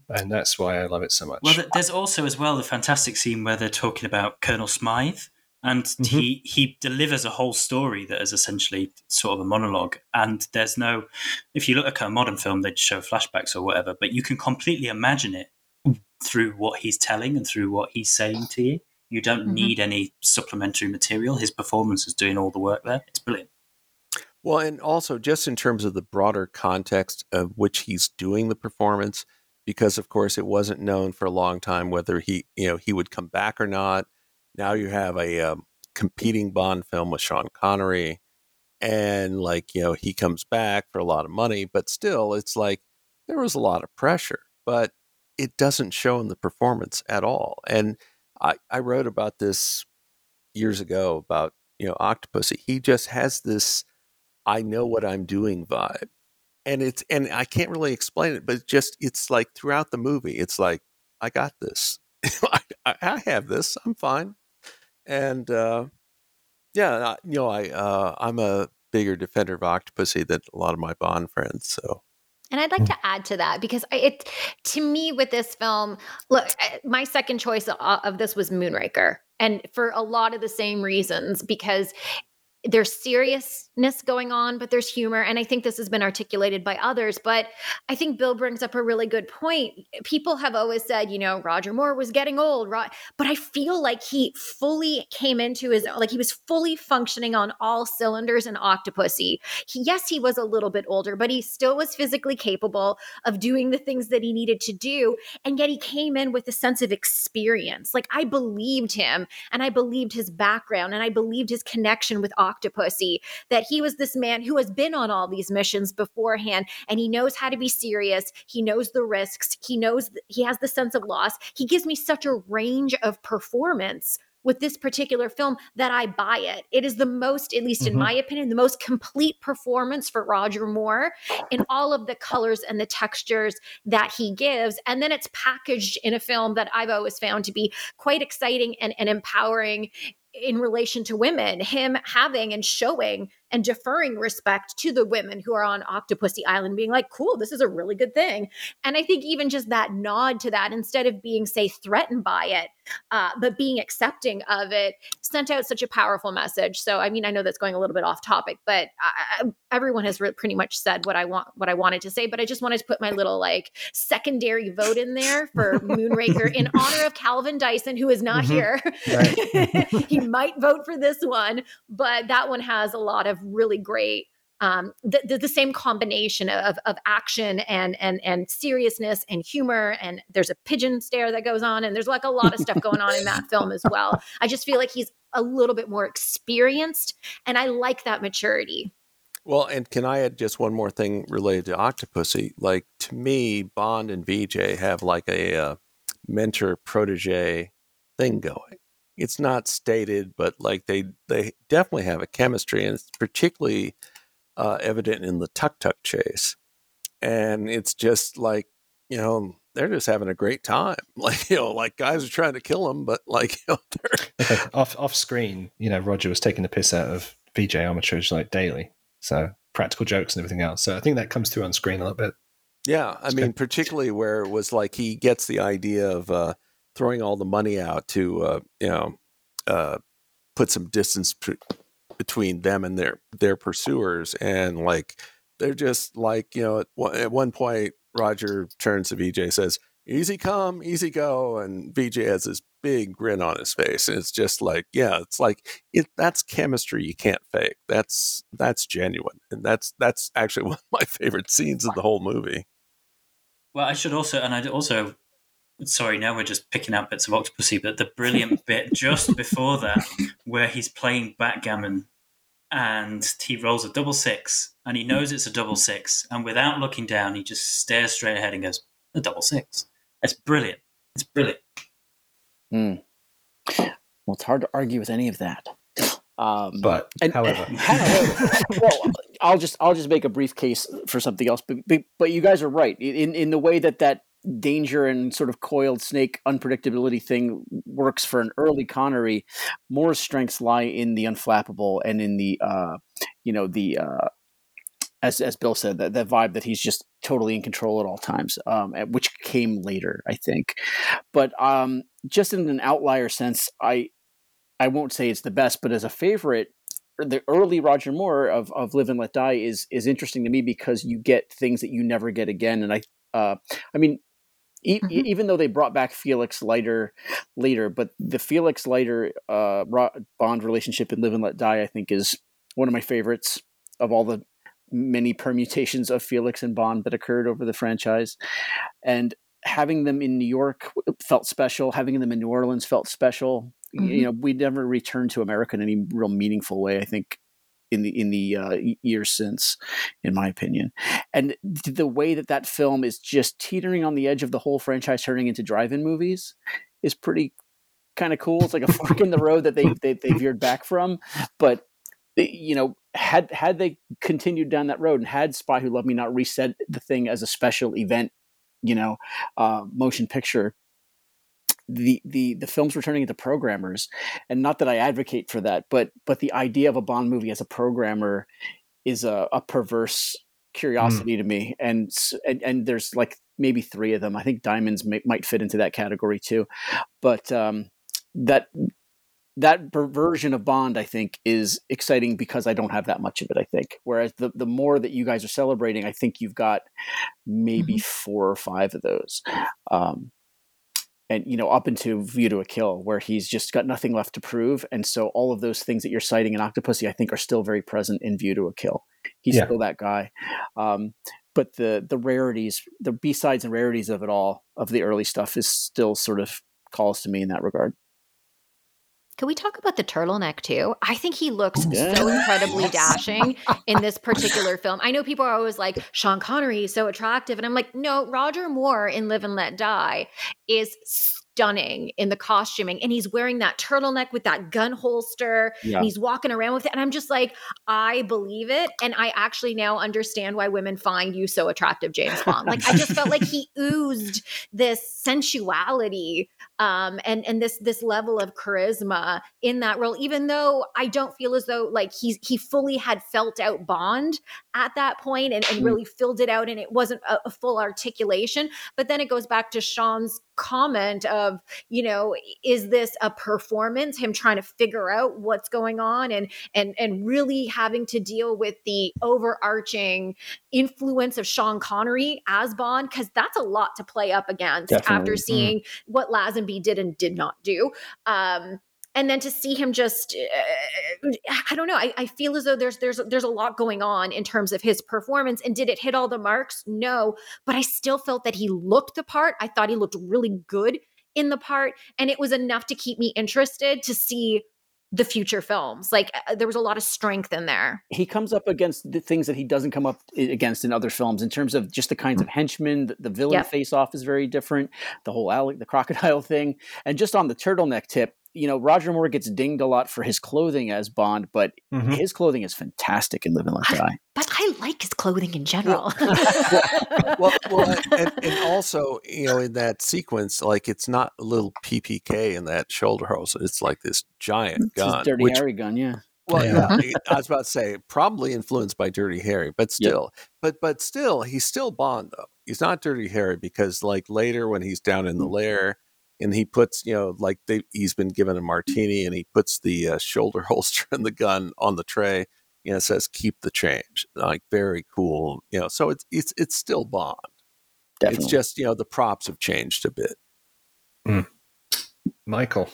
And that's why I love it so much. Well, there's also as well the fantastic scene where they're talking about Colonel Smythe, and mm-hmm. he he delivers a whole story that is essentially sort of a monologue and there's no if you look at a modern film they'd show flashbacks or whatever but you can completely imagine it through what he's telling and through what he's saying to you. You don't mm-hmm. need any supplementary material. His performance is doing all the work there. It's brilliant. Well and also just in terms of the broader context of which he's doing the performance because of course it wasn't known for a long time whether he you know he would come back or not. Now you have a um, competing Bond film with Sean Connery, and like you know he comes back for a lot of money, but still it's like there was a lot of pressure, but it doesn't show in the performance at all. And I, I wrote about this years ago about you know Octopussy. He just has this I know what I'm doing vibe. And it's and I can't really explain it, but just it's like throughout the movie, it's like I got this. I, I, have this. I'm fine and uh, yeah, you know, I uh, I'm a bigger defender of Octopussy than a lot of my Bond friends. So. And I'd like mm. to add to that because it, to me, with this film, look, my second choice of this was Moonraker, and for a lot of the same reasons, because there's seriousness going on, but there's humor. And I think this has been articulated by others. But I think Bill brings up a really good point. People have always said, you know, Roger Moore was getting old, but I feel like he fully came into his like he was fully functioning on all cylinders in Octopussy. He, yes, he was a little bit older, but he still was physically capable of doing the things that he needed to do. And yet he came in with a sense of experience. Like I believed him and I believed his background and I believed his connection with Octopussy Octopussy, that he was this man who has been on all these missions beforehand and he knows how to be serious. He knows the risks. He knows th- he has the sense of loss. He gives me such a range of performance with this particular film that I buy it. It is the most, at least mm-hmm. in my opinion, the most complete performance for Roger Moore in all of the colors and the textures that he gives. And then it's packaged in a film that I've always found to be quite exciting and, and empowering in relation to women, him having and showing and deferring respect to the women who are on Octopussy Island, being like, cool, this is a really good thing. And I think even just that nod to that, instead of being, say, threatened by it, uh, but being accepting of it, sent out such a powerful message. So, I mean, I know that's going a little bit off topic, but I, everyone has re- pretty much said what I want, what I wanted to say. But I just wanted to put my little like secondary vote in there for Moonraker in honor of Calvin Dyson, who is not mm-hmm. here. Right. he might vote for this one, but that one has a lot of of really great um, the, the, the, same combination of, of action and and and seriousness and humor and there's a pigeon stare that goes on and there's like a lot of stuff going on in that film as well. I just feel like he's a little bit more experienced and i like that maturity. Well and can i add just one more thing related to octopussy? Like to me bond and Vijay have like a uh, mentor protege thing going it's not stated, but like they they definitely have a chemistry, and it's particularly uh, evident in the tuk tuk chase. And it's just like you know they're just having a great time. Like you know, like guys are trying to kill them, but like you know, off off screen, you know, Roger was taking the piss out of Vijay Amritraj like daily. So practical jokes and everything else. So I think that comes through on screen a little bit. Yeah, I mean, particularly where it was like he gets the idea of uh, throwing all the money out to uh, you know uh, put some distance p- between them and their their pursuers, and like they're just like you know at one, at one point Roger turns to Vijay says, "Easy come, easy go," and Vijay has this big grin on his face, and it's just like, yeah, it's like it, that's chemistry you can't fake. That's that's genuine, and that's that's actually one of my favorite scenes of the whole movie. Well, I should also, and I also, sorry, now we're just picking out bits of Octopussy, but the brilliant bit just before that, where he's playing backgammon and he rolls a double six and he knows it's a double six, and without looking down, he just stares straight ahead and goes, a double six. It's brilliant. It's brilliant. Mm. Well, it's hard to argue with any of that. Um, but and, however, and, well, I'll just I'll just make a brief case for something else. But, but you guys are right in in the way that that danger and sort of coiled snake unpredictability thing works for an early Connery. Moore's strengths lie in the unflappable and in the uh, you know the uh, as as Bill said that that vibe that he's just totally in control at all times, um, which came later, I think. But um, just in an outlier sense, I I won't say it's the best, but as a favorite, the early Roger Moore of, of Live and Let Die is is interesting to me because you get things that you never get again. And I uh, I mean, e- mm-hmm. even though they brought back Felix Leiter later, but the Felix Leiter uh, Bond relationship in Live and Let Die, I think, is one of my favorites of all the many permutations of Felix and Bond that occurred over the franchise. And having them in New York felt special. Having them in New Orleans felt special mm-hmm. you know we never returned to America in any real meaningful way. I think in the in the uh, years since, in my opinion, and the way that that film is just teetering on the edge of the whole franchise turning into drive-in movies is pretty kind of cool. It's like a fork in the road that they, they they veered back from, but you know had had they continued down that road and had Spy Who Loved Me not reset the thing as a special event, you know, uh, motion picture the the the films were turning into programmers and not that i advocate for that but but the idea of a bond movie as a programmer is a, a perverse mm. curiosity mm. to me and, and and there's like maybe three of them i think diamonds may, might fit into that category too but um that that perversion of Bond, I think, is exciting because I don't have that much of it. I think, whereas the the more that you guys are celebrating, I think you've got maybe mm-hmm. four or five of those. Um, and you know up into view to a kill where he's just got nothing left to prove and so all of those things that you're citing in octopussy i think are still very present in view to a kill. He's yeah. still that guy. Um, but the the rarities the b-sides and rarities of it all of the early stuff is still sort of calls to me in that regard can we talk about the turtleneck too? I think he looks yeah. so incredibly dashing in this particular film. I know people are always like, Sean Connery is so attractive. And I'm like, no, Roger Moore in Live and Let Die is stunning in the costuming and he's wearing that turtleneck with that gun holster yeah. and he's walking around with it and i'm just like i believe it and i actually now understand why women find you so attractive james bond like i just felt like he oozed this sensuality um, and and this this level of charisma in that role even though i don't feel as though like he's he fully had felt out bond at that point and, and mm. really filled it out and it wasn't a, a full articulation but then it goes back to sean's comment of you know is this a performance him trying to figure out what's going on and and and really having to deal with the overarching influence of Sean Connery as Bond cuz that's a lot to play up against Definitely. after mm. seeing mm. what Lazenby did and did not do um and then to see him just uh, i don't know I, I, feel as though there's there's there's a lot going on in terms of his performance and did it hit all the marks no but i still felt that he looked the part i thought he looked really good in the part and it was enough to keep me interested to see the future films. Like uh, there was a lot of strength in there. He comes up against the things that he doesn't come up against in other films in terms of just the kinds of henchmen. The, the villain yep. face off is very different. The whole alley the crocodile thing, and just on the turtleneck tip, you know, Roger Moore gets dinged a lot for his clothing as Bond, but mm-hmm. his clothing is fantastic in Live and Let Die. But I like his clothing in general. well, well, well and, and, also, you know, in that sequence, like it's not a little PPK in that shoulder hose; it's like this giant it's gun, dirty which, Harry gun, yeah. Well, yeah. yeah. I was about to say probably influenced by Dirty Harry, but still, yep. but but still, he's still Bond though. He's not Dirty Harry because like later when he's down in the mm. lair and he puts you know like they, he's been given a martini and he puts the uh, shoulder holster and the gun on the tray you know it says keep the change like very cool you know so it's it's it's still bond Definitely. it's just you know the props have changed a bit mm. michael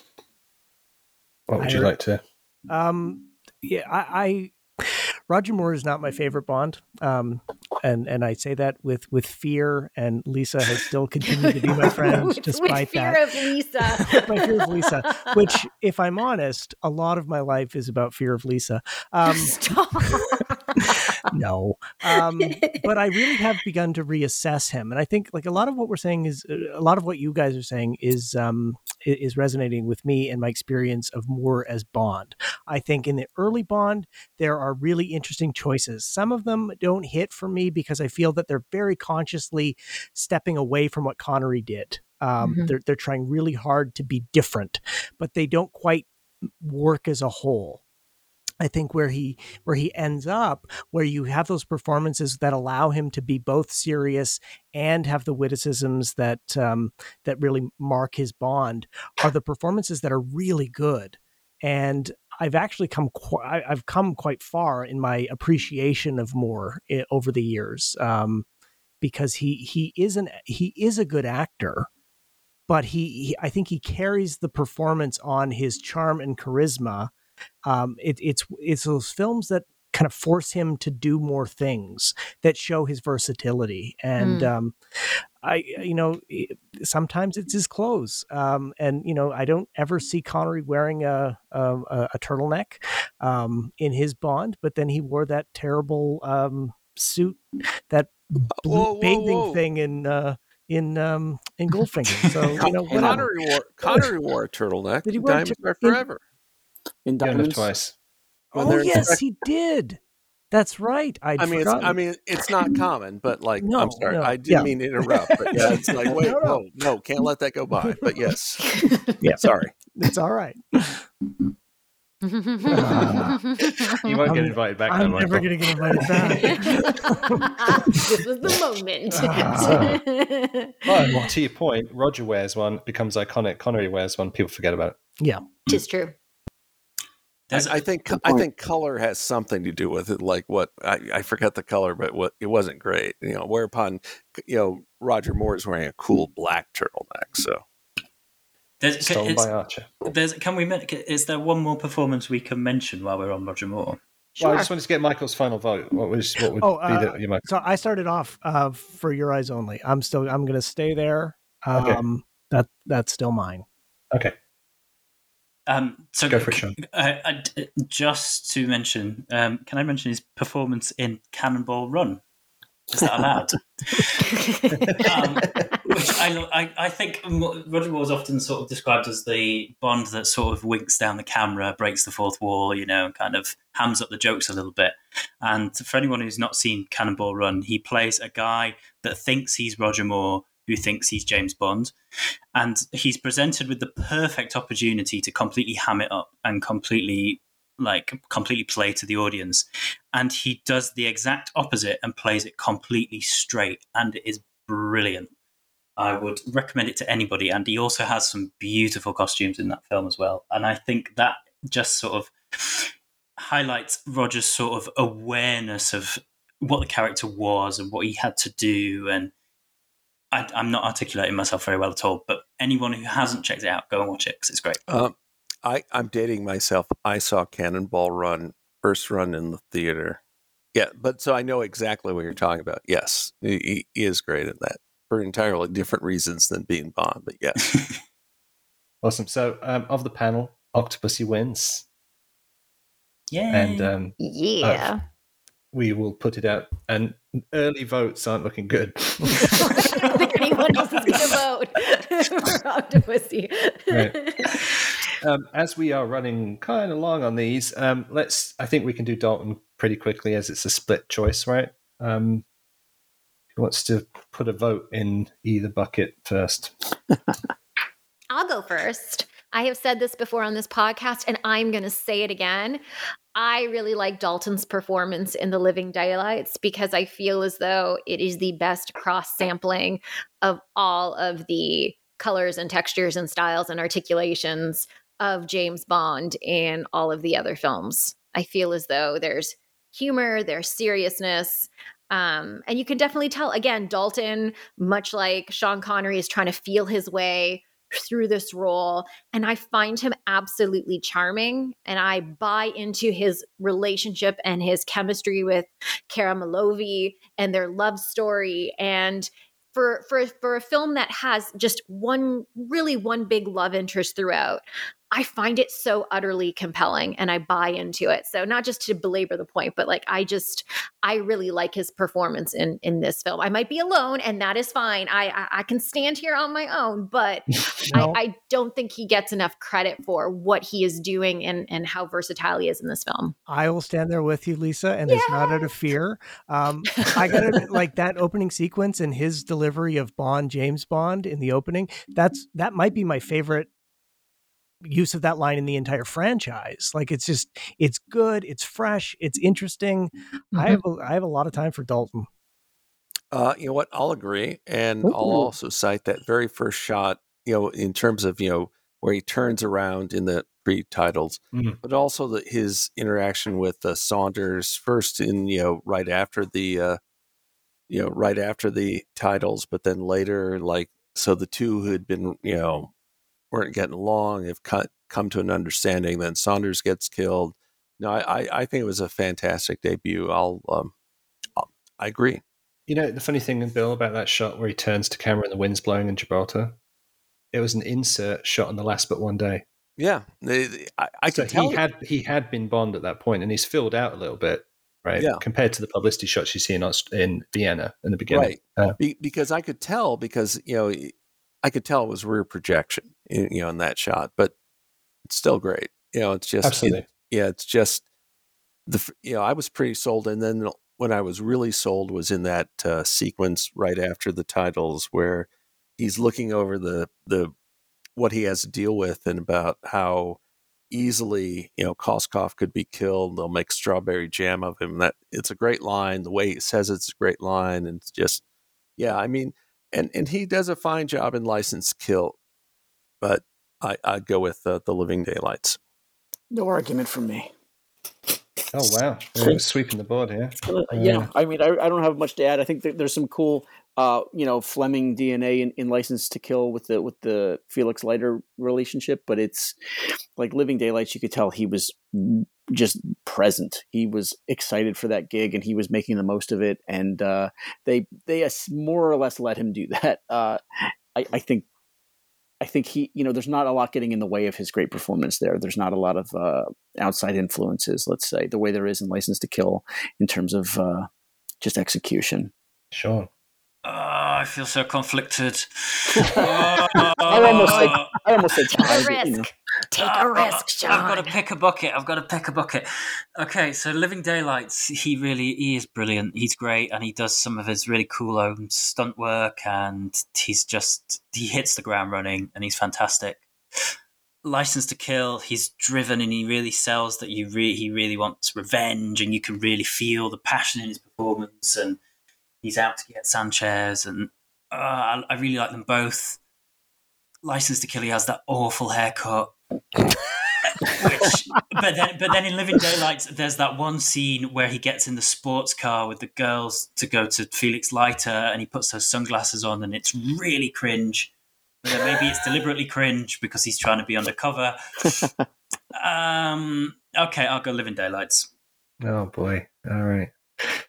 what would I you re- like to Um, yeah, I, I Roger Moore is not my favorite Bond, um, and and I say that with with fear. And Lisa has still continued to be my friend with, despite with fear that. of Lisa. My fear of Lisa, which, if I'm honest, a lot of my life is about fear of Lisa. Um, Stop. No, um, but I really have begun to reassess him, and I think like a lot of what we're saying is a lot of what you guys are saying is um, is resonating with me and my experience of Moore as Bond. I think in the early Bond there are really interesting choices. Some of them don't hit for me because I feel that they're very consciously stepping away from what Connery did. Um, Mhm. They're they're trying really hard to be different, but they don't quite work as a whole. I think where he where he ends up, where you have those performances that allow him to be both serious and have the witticisms that um, that really mark his Bond, are the performances that are really good. And I've actually come qu- I've come quite far in my appreciation of Moore over the years, um, because he he is an he is a good actor, but he, he I think he carries the performance on his charm and charisma um, it, it's it's those films that kind of force him to do more things that show his versatility and Mm. um, I you know sometimes it's his clothes um, and you know I don't ever see Connery wearing a a, a- turtleneck um, in his Bond but then he wore that terrible um, suit that blue Whoa, whoa, bathing whoa. thing in uh, in um, in Goldfinger so you know. Connery wore Connery wore a turtleneck. Did he wear Diamonds tur- are forever. In you have Diamonds. twice when oh they're in yes spec- he did that's right I'd I mean, it's. I mean, it's not common, but like, No, I'm sorry, no, I didn't yeah. mean to interrupt, but yeah, it's like, wait, No, no. no, no, can't let that go by. But yes, Yeah. sorry. It's all right. you won't get I'm- invited back I'm then, never going to get invited back. this was the moment. But to your point, Roger wears one, becomes iconic. Connery wears one, people forget about it. yeah. Tis true. There's, I, I think I think color has something to do with it. Like what I, I forget the color, but what it wasn't great. You know, whereupon you know Roger Moore is wearing a cool black turtleneck. So there's, Stolen it's- by Archer. there's, can we? men- Is there one more performance we can mention while we're on Roger Moore? Well, I just wanted to get Michael's final vote. What was what would Oh, be uh, the, your Michael? So I started off uh, for your eyes only. I'm still. I'm going to stay there. Okay. Um, That that's still mine. Okay, Um, so Go for it, Sean. Uh, I d- just to mention, um, can I mention his performance in Cannonball Run? Is that allowed? um, which I, I, I think Roger Moore is often sort of described as the Bond that sort of winks down the camera, breaks the fourth wall, you know, and kind of hams up the jokes a little bit. And for anyone who's not seen Cannonball Run, he plays a guy that thinks he's Roger Moore, who thinks he's James Bond. And he's presented with the perfect opportunity to completely ham it up and completely like completely play to the audience. And he does the exact opposite and plays it completely straight and it is brilliant. I would recommend it to anybody and he also has some beautiful costumes in that film as well. And i think that just sort of highlights roger's sort of awareness of what the character was and what he had to do and I, i'm not articulating myself very well at all but anyone who hasn't checked it out go and watch it because it's great um, I I'm dating myself. I saw Cannonball Run first run in the theater. Yeah, but so I know exactly what you're talking about. Yes, he, he is great in that for entirely different reasons than being Bond. But yes, awesome. So um, of the panel, Octopussy wins, yeah and um, yeah. We will put it out. And early votes aren't looking good. I don't think anyone else is going to vote for Octopussy. Right. um, as we are running kind of long on these, um, let's. I think we can do Dalton pretty quickly as it's a split choice, right? Um, who wants to put a vote in either bucket first? I'll go first. I have said this before on this podcast, and I'm going to say it again. I really like Dalton's performance in The Living Daylights because I feel as though it is the best cross sampling of all of the colors and textures and styles and articulations of James Bond in all of the other films. I feel as though there's humor, there's seriousness. Um, and you can definitely tell again, Dalton, much like Sean Connery, is trying to feel his way through this role. And I find him absolutely charming. And I buy into his relationship and his chemistry with Kara Milovy and their love story. And for for for a film that has just one really one big love interest throughout I find it so utterly compelling and I buy into it. So not just to belabor the point, but like I just I really like his performance in in this film. I might be alone and that is fine. I I, I can stand here on my own, but no. I, I don't think he gets enough credit for what he is doing and and how versatile he is in this film. I will stand there with you, Lisa, and it's not out of fear. Um, I gotta like that opening sequence and his delivery of Bond, James Bond in the opening. That's that might be my favorite use of that line in the entire franchise. Like it's just it's good, it's fresh, it's interesting. Mm-hmm. I have a, I have a lot of time for Dalton. Uh, you know what? I'll agree, and Ooh. I'll also cite that very first shot. You know, in terms of you know where he turns around in the pre-titles, mm-hmm. but also the, his interaction with uh, Saunders first in you know right after the uh, you know right after the titles, but then later like so the two who had been you know weren't getting along, have cut, come to an understanding. Then Saunders gets killed. No, I, I think it was a fantastic debut. I'll, um, I'll, I agree. You know, the funny thing, Bill, about that shot where he turns to camera and the wind's blowing in Gibraltar, it was an insert shot on the last but one day. Yeah, I, I so he had he had been Bond at that point, and he's filled out a little bit, right? Yeah. Compared to the publicity shots you see in in Vienna in the beginning, right? Uh, Be, because I could tell because you know I could tell it was rear projection, you know, in that shot, but it's still great. You know, it's just, Absolutely. It, yeah, it's just the, you know, I was pretty sold. And then when I was really sold was in that uh, sequence right after the titles where he's looking over the, the, what he has to deal with and about how easily, you know, Koskov could be killed. They'll make strawberry jam of him. That it's a great line. The way he says it's a great line. And it's just, yeah, I mean, and and he does a fine job in License Kill, but I I go with uh, the Living Daylights. No argument from me. Oh wow, We're sweeping the board here. Uh, yeah, I mean, I, I don't have much to add. I think there's some cool, uh, you know, Fleming DNA in, in License to Kill with the with the Felix Leiter relationship, but it's like Living Daylights. You could tell he was just present. He was excited for that gig and he was making the most of it. And uh, they they more or less let him do that. Uh, I, I, think I think he you know there's not a lot getting in the way of his great performance there. There's not a lot of uh, outside influences, let's say, the way there is in License to Kill in terms of uh, just execution. Sure. Oh, I feel so conflicted. oh, I almost said, I almost said tired, risk. You know. Take a risk, Sean. I've got to pick a bucket. I've got to pick a bucket. Okay, so Living Daylights, he really he is brilliant. He's great, and he does some of his really cool own stunt work, and he's just he hits the ground running, and he's fantastic. License to Kill, he's driven, and he really sells that you re- he really wants revenge, and you can really feel the passion in his performance, and he's out to get Sanchez, and uh, I, I really like them both. License to Kill, he has that awful haircut which, but then, but then in Living Daylights, there's that one scene where he gets in the sports car with the girls to go to Felix Leiter, and he puts those sunglasses on, and it's really cringe. maybe it's deliberately cringe because he's trying to be undercover. um, okay, I'll go Living Daylights. Oh boy! All right.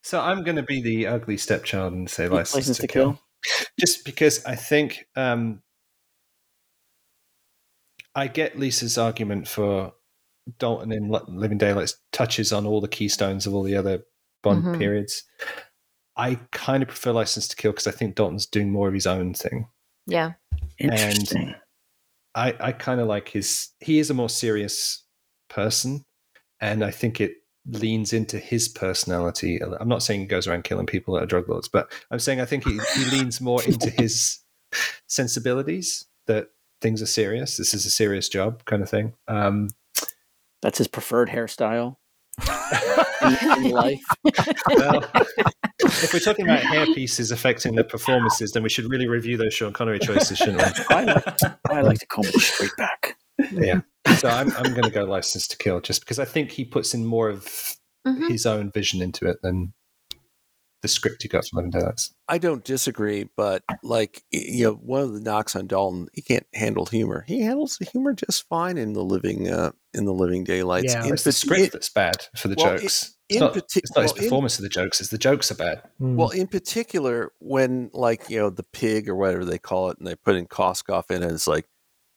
So I'm going to be the ugly stepchild and say license, license to, to kill. kill. just because I think um, I get Lisa's argument for Dalton in Living Daylights touches on all the keystones of all the other Bond mm-hmm. periods. I kind of prefer License to Kill because I think Dalton's doing more of his own thing. Yeah. Interesting. And I, I kind of like his, he is a more serious person. And I think it leans into his personality. I'm not saying he goes around killing people that are drug lords, but I'm saying I think he, he leans more into his sensibilities that things are serious. This is a serious job, kind of thing. Um, That's his preferred hairstyle. in, in life. Well, if we're talking about hairpieces affecting the performances, then we should really review those Sean Connery choices, shouldn't we? I like, I like to comb it straight back. Yeah. So I'm, I'm going to go License to Kill just because I think he puts in more of Mhm. his own vision into it than the script he got from Living Daylights. I don't disagree, but like you know, one of the knocks on Dalton, he can't handle humor. He handles the humor just fine in the living uh, in the living daylights. Yeah. In It's the pat- script that's bad for the well, jokes. in it's, not, parti- it's not his well, in- performance of the jokes, it's the jokes are bad. Mm. Well, in particular, when like you know the pig or whatever they call it, and they put in Koskov in it, it's like,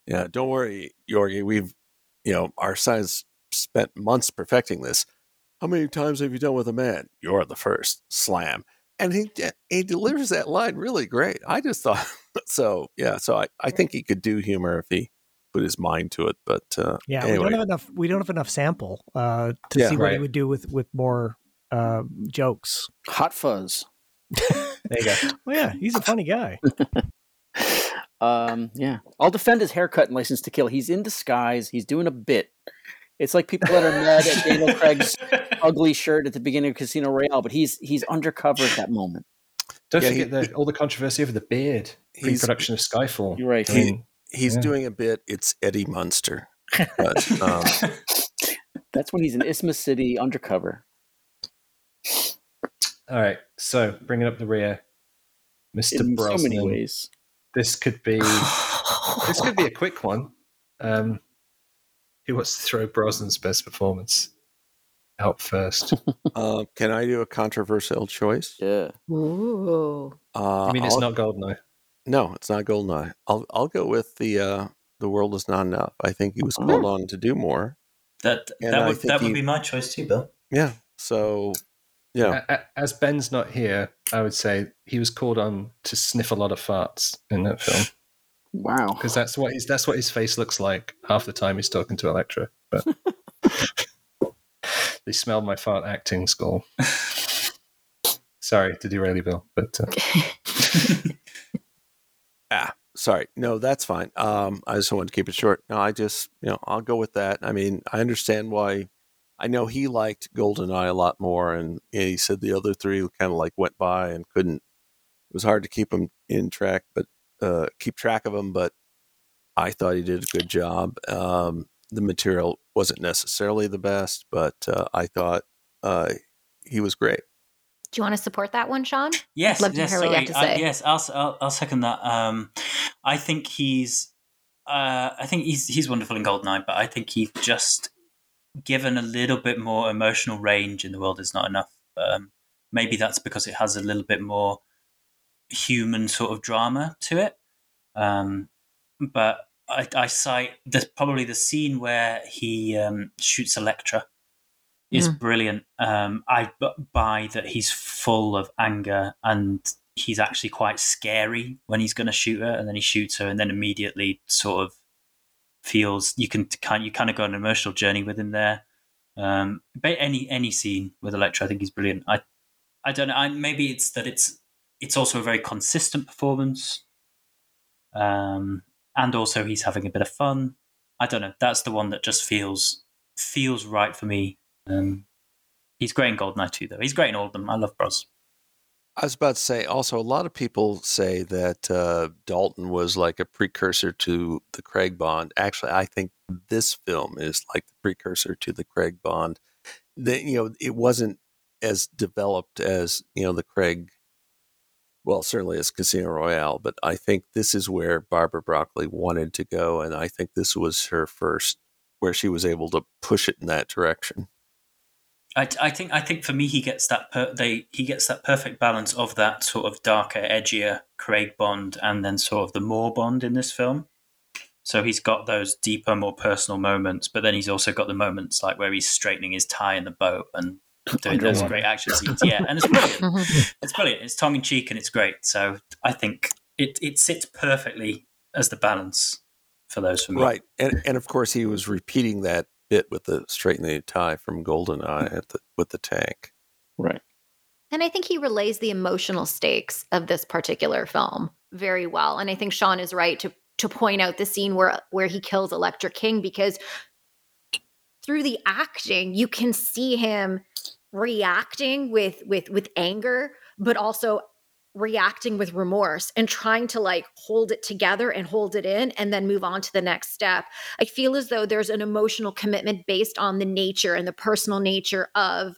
yeah, don't worry, Yorgi, we've, you know, our science spent months perfecting this. How many times have you done with a man? You're the first. Slam, and he he delivers that line really great. I just thought so. Yeah, so I I think he could do humor if he put his mind to it. But uh, yeah, we don't have enough. We don't have enough sample uh, to Yeah, see what he would do with with more uh, jokes. Hot fuzz. There you go. Well, yeah, he's a funny guy. Um, yeah, I'll defend his haircut and License to Kill. He's in disguise. He's doing a bit. It's like people that are mad at Daniel Craig's ugly shirt at the beginning of Casino Royale, but he's he's undercover at that moment. Don't Yeah, forget he- the, all the controversy over the beard, He's- pre-production of Skyfall. You're right. I mean, he's Yeah. doing a bit. It's Eddie Munster. But, um, That's when he's in Isthmus City undercover. all right, so bringing up the rear, Mr. In Brosnan. so many ways. This could be this could be a quick one. Um, who wants to throw Brosnan's best performance out first? Uh, can I do a controversial choice? Yeah. Ooh. Uh, I mean, it's I'll- not Goldeneye. No, it's not Goldeneye. I'll I'll go with the uh, the world is not enough. I think he was Oh. called on to do more. That And that would that would he- be my choice too, Bill. Yeah. So, yeah, A- a- As Ben's not here, I would say he was called on to sniff a lot of farts in that film Wow. because that's what his that's what his face looks like half the time he's talking to Elektra. But they smelled my fart acting skull. Sorry to derail you, Bill, but uh, ah, sorry. No, that's fine. Um, I just wanted to keep it short. No, I just you know I'll go with that. I mean, I understand why. I know he liked Goldeneye a lot more, and he said the other three kind of like went by and couldn't. It was hard to keep him in track, but uh, keep track of him. But I thought he did a good job. Um, the material wasn't necessarily the best, but uh, I thought uh, he was great. Do you want to support that one, Sean? Yes, Love to yes, hear what you have sorry. to I- say. yes, I'll, I'll I'll second that. Um, I think he's uh, I think he's he's wonderful in Goldeneye, but I think he just given a little bit more emotional range in the world is not enough. Um, maybe that's because it has a little bit more human sort of drama to it. Um, but I, I cite probably the scene where he um, shoots Elektra is brilliant. Um, I b- buy that he's full of anger and he's actually quite scary when he's going to shoot her, and then he shoots her, and then immediately sort of feels you can kind you kind of go on an emotional journey with him there. Um, but any any scene with Elektra, I think he's brilliant. I I don't know. I, maybe it's that it's it's also a very consistent performance, um, and also he's having a bit of fun. I don't know. That's the one that just feels feels right for me. Um, he's great in Goldeneye too, though. He's great in all of them. I love Bros. I was about to say also a lot of people say that uh, Dalton was like a precursor to the Craig Bond. Actually, I think this film is like the precursor to the Craig Bond. That you know, it wasn't as developed as you know the Craig. Well, certainly as Casino Royale, but I think this is where Barbara Broccoli wanted to go, and I think this was her first where she was able to push it in that direction. I, I think I think for me he gets that per, they he gets that perfect balance of that sort of darker, edgier Craig Bond and then sort of the Moore Bond in this film. So he's got those deeper, more personal moments, but then he's also got the moments like where he's straightening his tie in the boat and doing those great action scenes. Yeah, and it's brilliant. Mhm. It's brilliant. It's tongue in cheek and it's great. So I think it it sits perfectly as the balance for those for me. Right, and and of course he was repeating that bit with the straightening the tie from Goldeneye mm. at the with the tank. Right. And I think he relays the emotional stakes of this particular film very well. And I think Sean is right to to point out the scene where where he kills Elektra King because through the acting, you can see him reacting with with with anger, but also reacting with remorse and trying to like hold it together and hold it in and then move on to the next step. I feel as though there's an emotional commitment based on the nature and the personal nature of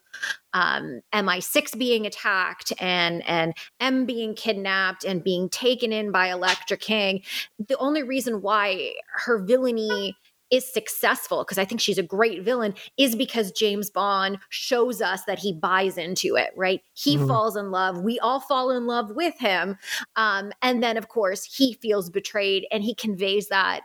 um, MI6 being attacked and and M being kidnapped and being taken in by Elektra King. The only reason why her villainy is successful because I think she's a great villain is because James Bond shows us that he buys into it, right? He mm-hmm. falls in love. We all fall in love with him. Um, and then, of course, he feels betrayed and he conveys that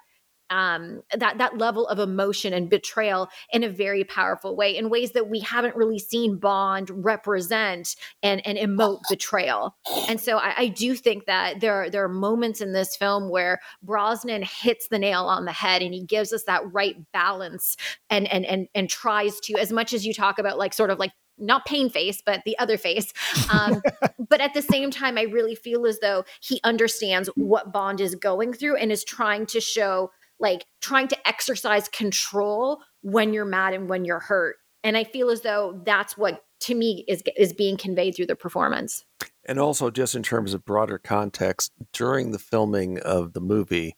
um, that that level of emotion and betrayal in a very powerful way, in ways that we haven't really seen Bond represent and and emote betrayal. And so I, I do think that there are, there are moments in this film where Brosnan hits the nail on the head, and he gives us that right balance, and and and and tries to, as much as you talk about like sort of like not pain face, but the other face. Um, but at the same time, I really feel as though he understands what Bond is going through and is trying to show like trying to exercise control when you're mad and when you're hurt. And I feel as though that's what to me is is being conveyed through the performance. And also just in terms of broader context, during the filming of the movie,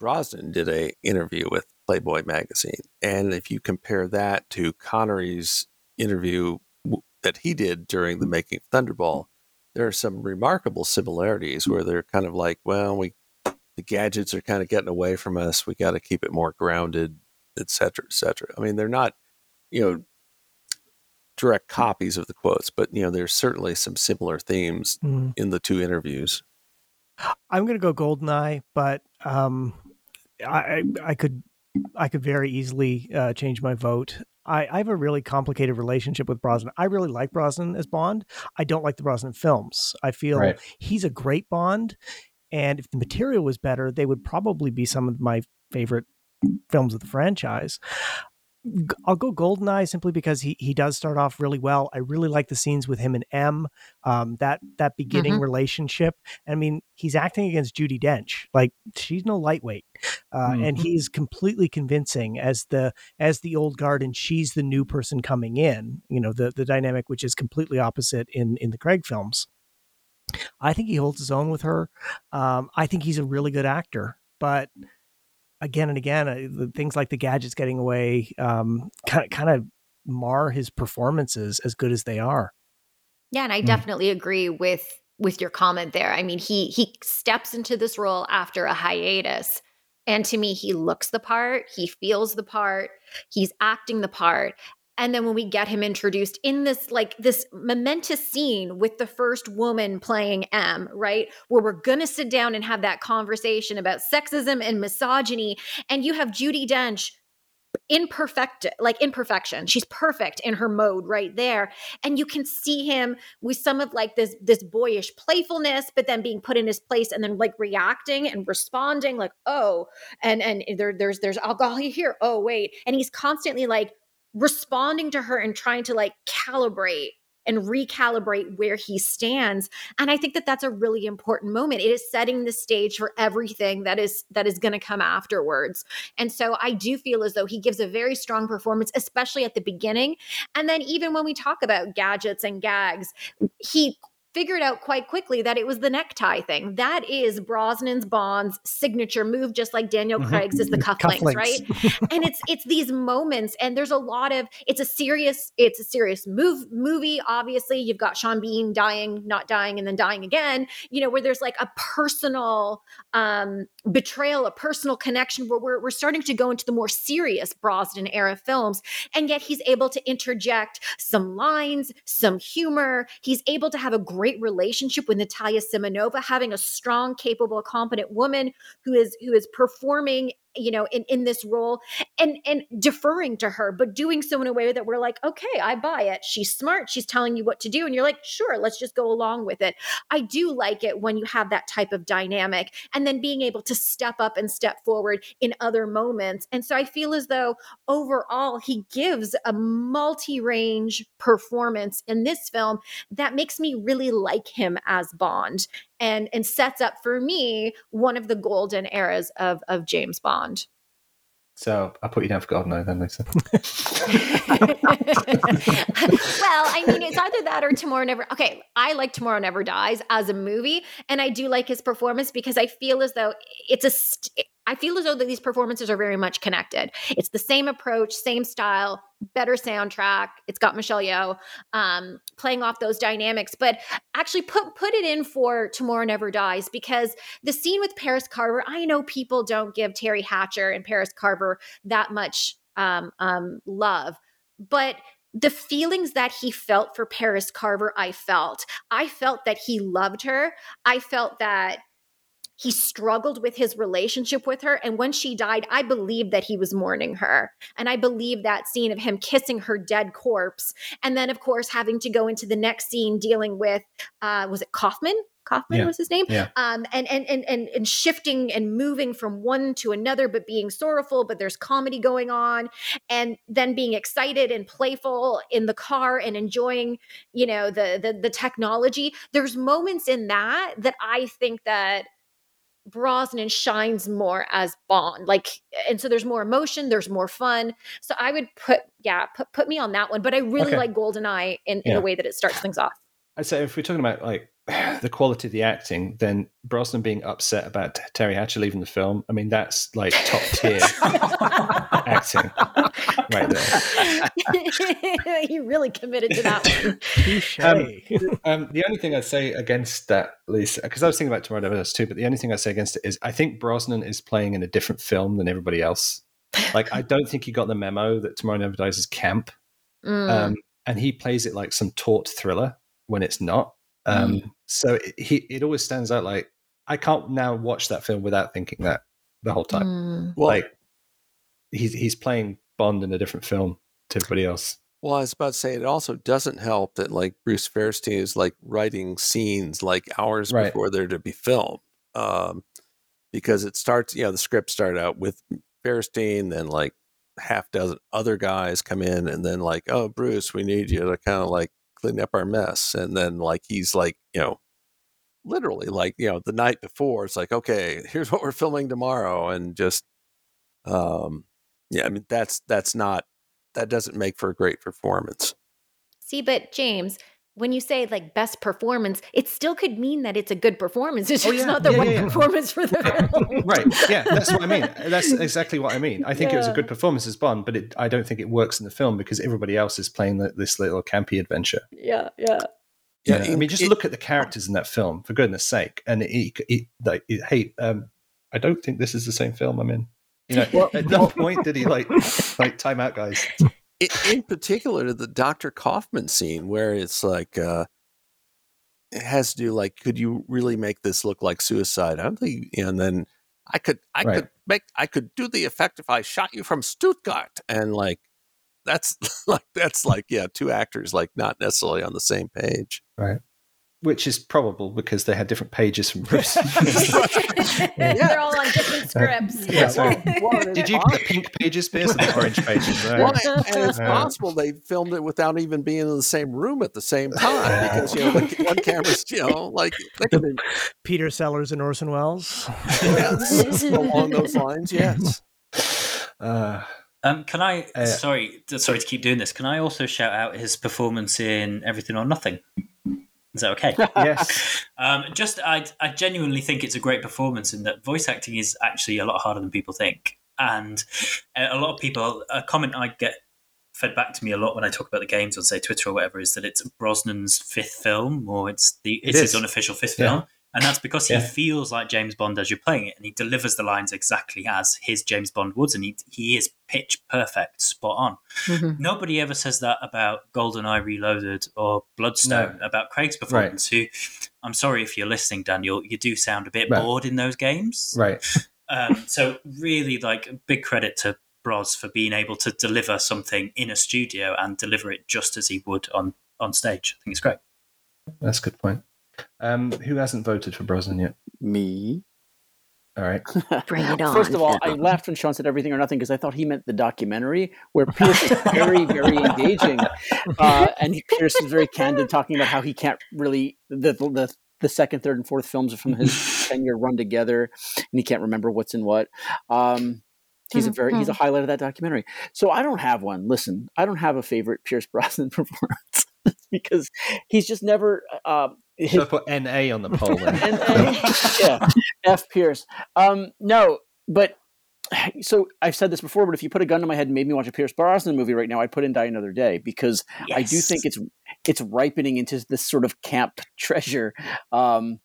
Brosnan did a interview with Playboy magazine. And if you compare that to Connery's interview that he did during the making of Thunderball, there are some remarkable similarities where they're kind of like, well, we the gadgets are kind of getting away from us. We got to keep it more grounded, et cetera, et cetera. I mean, they're not, you know, direct copies of the quotes, but you know, there's certainly some similar themes mm. in the two interviews. I'm going to go Goldeneye, but um, I I could I could very easily uh, change my vote. I, I, have a really complicated relationship with Brosnan. I really like Brosnan as Bond. I don't like the Brosnan films. I feel right. he's a great Bond. And if the material was better, they would probably be some of my favorite films of the franchise. I'll go Goldeneye simply because he he does start off really well. I really like the scenes with him and M, um, that that beginning mm-hmm. relationship. I mean, he's acting against Judi Dench, like she's no lightweight, uh, mm-hmm. and he's completely convincing as the as the old guard, and she's the new person coming in. You know, the the dynamic which is completely opposite in in the Craig films. I think he holds his own with her. Um, I think he's a really good actor, but again and again, uh, things like the gadgets getting away um, kind of kind of mar his performances as good as they are. Yeah, and I mm. definitely agree with with your comment there. I mean, he he steps into this role after a hiatus. And to me, he looks the part, he feels the part, he's acting the part and then when we get him introduced in this like this momentous scene with the first woman playing M, right? Where we're going to sit down and have that conversation about sexism and misogyny. And you have Judi Dench imperfect like imperfection she's perfect in her mode right there. And you can see him with some of like this this boyish playfulness but then being put in his place and then like reacting and responding like oh and and eh, there there's there's alcohol here. Oh wait. And he's constantly like responding to her and trying to like calibrate and recalibrate where he stands and i think that that's a really important moment. It is setting the stage for everything that is that is going to come afterwards and so i do feel as though he gives a very strong performance especially at the beginning and then even when we talk about gadgets and gags he figured out quite quickly that it was the necktie thing. That is Brosnan's Bond's signature move, just like Daniel mm-hmm. Craig's is the cufflinks, cufflinks. right? and it's it's these moments, and there's a lot of it's a serious it's a serious move movie. Obviously, you've got Sean Bean dying, not dying, and then dying again. You know, where there's like a personal um, betrayal, a personal connection, where we're we're starting to go into the more serious Brosnan era films, and yet he's able to interject some lines, some humor. He's able to have a great relationship with Natalya Simonova, having a strong, capable, competent woman who is who is performing you know in in this role and and deferring to her but doing so in a way that we're like okay i buy it. She's smart. She's telling you what to do. And you're like sure let's just go along with it. I do like it when you have that type of dynamic and then being able to step up and step forward in other moments. And so i feel as though overall he gives a multi-range performance in this film that makes me really like him as bond and and sets up for me one of the golden eras of of James Bond. So I'll put you down for Goldeneye then, Lisa. well, I mean, it's either that or Tomorrow Never. Okay, I like Tomorrow Never Dies as a movie, and I do like his performance because I feel as though it's a. St- I feel as though that these performances are very much connected. It's the same approach, same style, better soundtrack. It's got Michelle Yeoh um, playing off those dynamics, but actually put put it in for Tomorrow Never Dies because the scene with Paris Carver. I know people don't give Teri Hatcher and Paris Carver that much um, um, love, but the feelings that he felt for Paris Carver, I felt. I felt that he loved her. I felt that he struggled with his relationship with her. And when she died, I believe that he was mourning her. And I believe that scene of him kissing her dead corpse. And then, of course, having to go into the next scene dealing with, uh, was it Kaufman? Kaufman Yeah. was his name. Yeah. Um, and, and and and and shifting and moving from one to another, but being sorrowful, but there's comedy going on, and then being excited and playful in the car and enjoying, you know, the the, the technology. There's moments in that that I think that Brosnan shines more as Bond. Like, and so there's more emotion, there's more fun. So I would put, yeah, put, put me on that one. But I really Okay. like Goldeneye in, in Yeah. a way that it starts things off. I'd say if we're talking about like the quality of the acting, then Brosnan being upset about Teri Hatcher leaving the film, I mean that's like top tier acting right there. he really committed to that one. Um, Um, the only thing I'd say against that, Lisa, because I was thinking about Tomorrow Never Dies too, but the only thing I'd say against it is I think Brosnan is playing in a different film than everybody else. Like I don't think he got the memo that Tomorrow Never Dies is camp, Mm. um, and he plays it like some taut thriller when it's not. Um, So it, he it always stands out. Like I can't now watch that film without thinking that the whole time. Mm. Well, like he's he's playing Bond in a different film to everybody else. Well, I was about to say it also doesn't help that like Bruce Feirstein is like writing scenes like hours Right. before they're to be filmed, um, because it starts. You know, the script started out with Feirstein, then like half dozen other guys come in, and then like, oh, Bruce, we need you to kind of like clean up our mess, and then like he's like, you know, literally like you know the night before, it's like, okay, here's what we're filming tomorrow, and just, um, yeah, I mean that's that's not that doesn't make for a great performance. See, but James, when you say like best performance, it still could mean that it's a good performance. It's Oh, just yeah. not the Yeah, right yeah, yeah. performance for the film. right yeah that's what i mean that's exactly what i mean i think it was a good performance as bond but it, i don't think it works in the film because everybody else is playing the, this little campy adventure Yeah, yeah. yeah, Yeah, i mean just it- look at the characters in that film for goodness sake and it, it, like it, hey um i don't think this is the same film i'm in you know at no point did he like like time out guys in, in particular the Dr. Kaufman scene where it's like uh it has to do like could you really make this look like suicide? I don't think and then I could I Right. could make I could do the effect if I shot you from Stuttgart and like that's like that's like yeah two actors like not necessarily on the same page. right which is probable because they had different pages from bruce They're all on different scripts. Yeah, so- Well, did you the pink pages Pierce, or the orange pages right? Well, and and it's Yeah. possible they filmed it without even being in the same room at the same time because you know one, one camera's you know like they could Peter Sellers and Orson Welles. Yes, along those lines, yes. uh, Um, can I? Uh, sorry, sorry to keep doing this. Can I also shout out his performance in Everything or Nothing? Is that okay? yes um, just, I, I genuinely think it's a great performance, in that voice acting is actually a lot harder than people think. And a lot of people, a comment I get fed back to me a lot when I talk about the games on, say, Twitter or whatever, is that it's Brosnan's fifth film, or it's the It it's his unofficial fifth Yeah. film. And that's because Yeah. he feels like James Bond as you're playing it, and he delivers the lines exactly as his James Bond would, and he he is pitch perfect, spot on. Mhm. Nobody ever says that about GoldenEye Reloaded or Bloodstone about Craig's performance. Who, I'm sorry if you're listening, Daniel, you do sound a bit Right. bored in those games. right Um, so really, like big credit to Bros for being able to deliver something in a studio and deliver it just as he would on on stage. I think it's great. that's a good point um, who hasn't voted for brosnan yet Me. all right Bring it on. First of all, I laughed when Sean said everything or nothing because I thought he meant the documentary where Pierce is very, very engaging, uh, and Pierce is very candid, talking about how he can't really the the the second, third, and fourth films are from his ten year run together, and he can't remember what's in what. Um, He's a very he's a highlight of that documentary. So I don't have one. Listen, I don't have a favorite Pierce Brosnan performance because he's just never. Uh, Should I put NA on the poll then? yeah, F Pierce. Um, no, but so I've said this before, but if you put a gun to my head and made me watch a Pierce Brosnan movie right now, I'd put in Die Another Day because yes. I do think it's it's ripening into this sort of camp treasure. Um,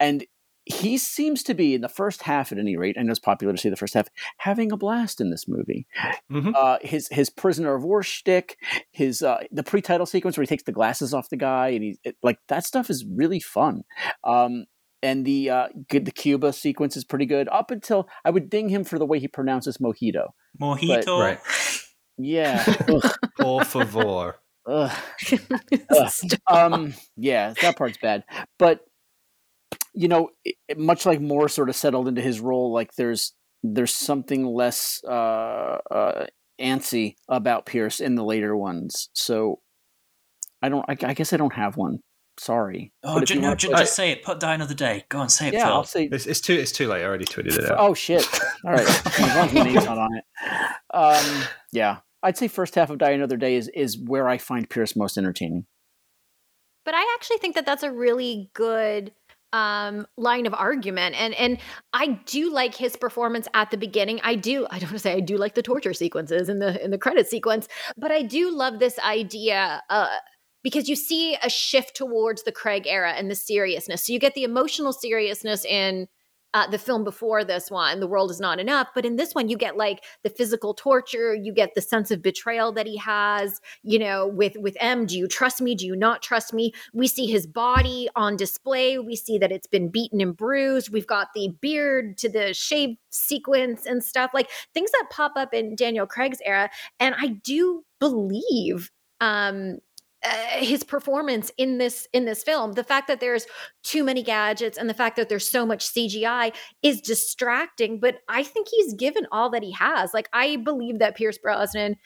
and he seems to be in the first half, at any rate, I know it's popular to say the first half, having a blast in this movie. Mm-hmm. Uh, his his prisoner of war shtick, his uh, the pre-title sequence where he takes the glasses off the guy, and he it, like that stuff is really fun. Um, and the uh, the Cuba sequence is pretty good. Up until I would ding him for the way he pronounces mojito. Mojito, but, right? Yeah. Por favor. Ugh. Ugh. Um, yeah, that part's bad. But you know, it, much like Moore sort of settled into his role, like there's there's something less uh, uh, antsy about Pierce in the later ones. So I don't. I, I guess I don't have one. Sorry. Oh, ju- no, ju- just say it. Put Die Another Day. Go on, say it. Yeah, Phil. I'll say. It's, it's, too. It's too late. I already tweeted it out. Oh shit! All right, as long as my name's not on it. Um, yeah, I'd say first half of Die Another Day is is where I find Pierce most entertaining. But I actually think that that's a really good um, line of argument. And and I do like his performance at the beginning. I do. I don't want to say I do like the torture sequences in the in the credit sequence, but I do love this idea. Uh, because you see a shift towards the Craig era and the seriousness. So you get the emotional seriousness in uh, the film before this one, The World Is Not Enough. But in this one, you get like the physical torture, you get the sense of betrayal that he has, you know, with, with M. Do you trust me? Do you not trust me? We see his body on display. We see that it's been beaten and bruised. We've got the beard to the shave sequence and stuff like things that pop up in Daniel Craig's era. And I do believe um uh, his performance in this in this film the fact that there's too many gadgets and the fact that there's so much cgi is distracting but i think he's given all that he has like i believe that pierce brosnan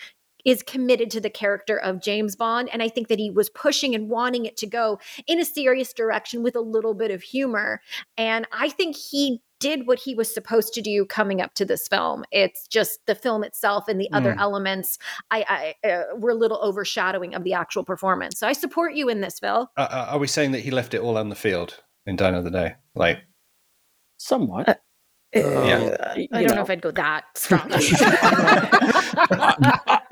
is committed to the character of James Bond. And I think that he was pushing and wanting it to go in a serious direction with a little bit of humor. And I think he did what he was supposed to do coming up to this film. It's just the film itself and the mm. other elements I, I uh, were a little overshadowing of the actual performance. So I support you in this, Phil. Uh, uh are we saying that he left it all on the field in Die Another Day? Like somewhat. Uh, yeah. I don't know. know. if I'd go that strong. I,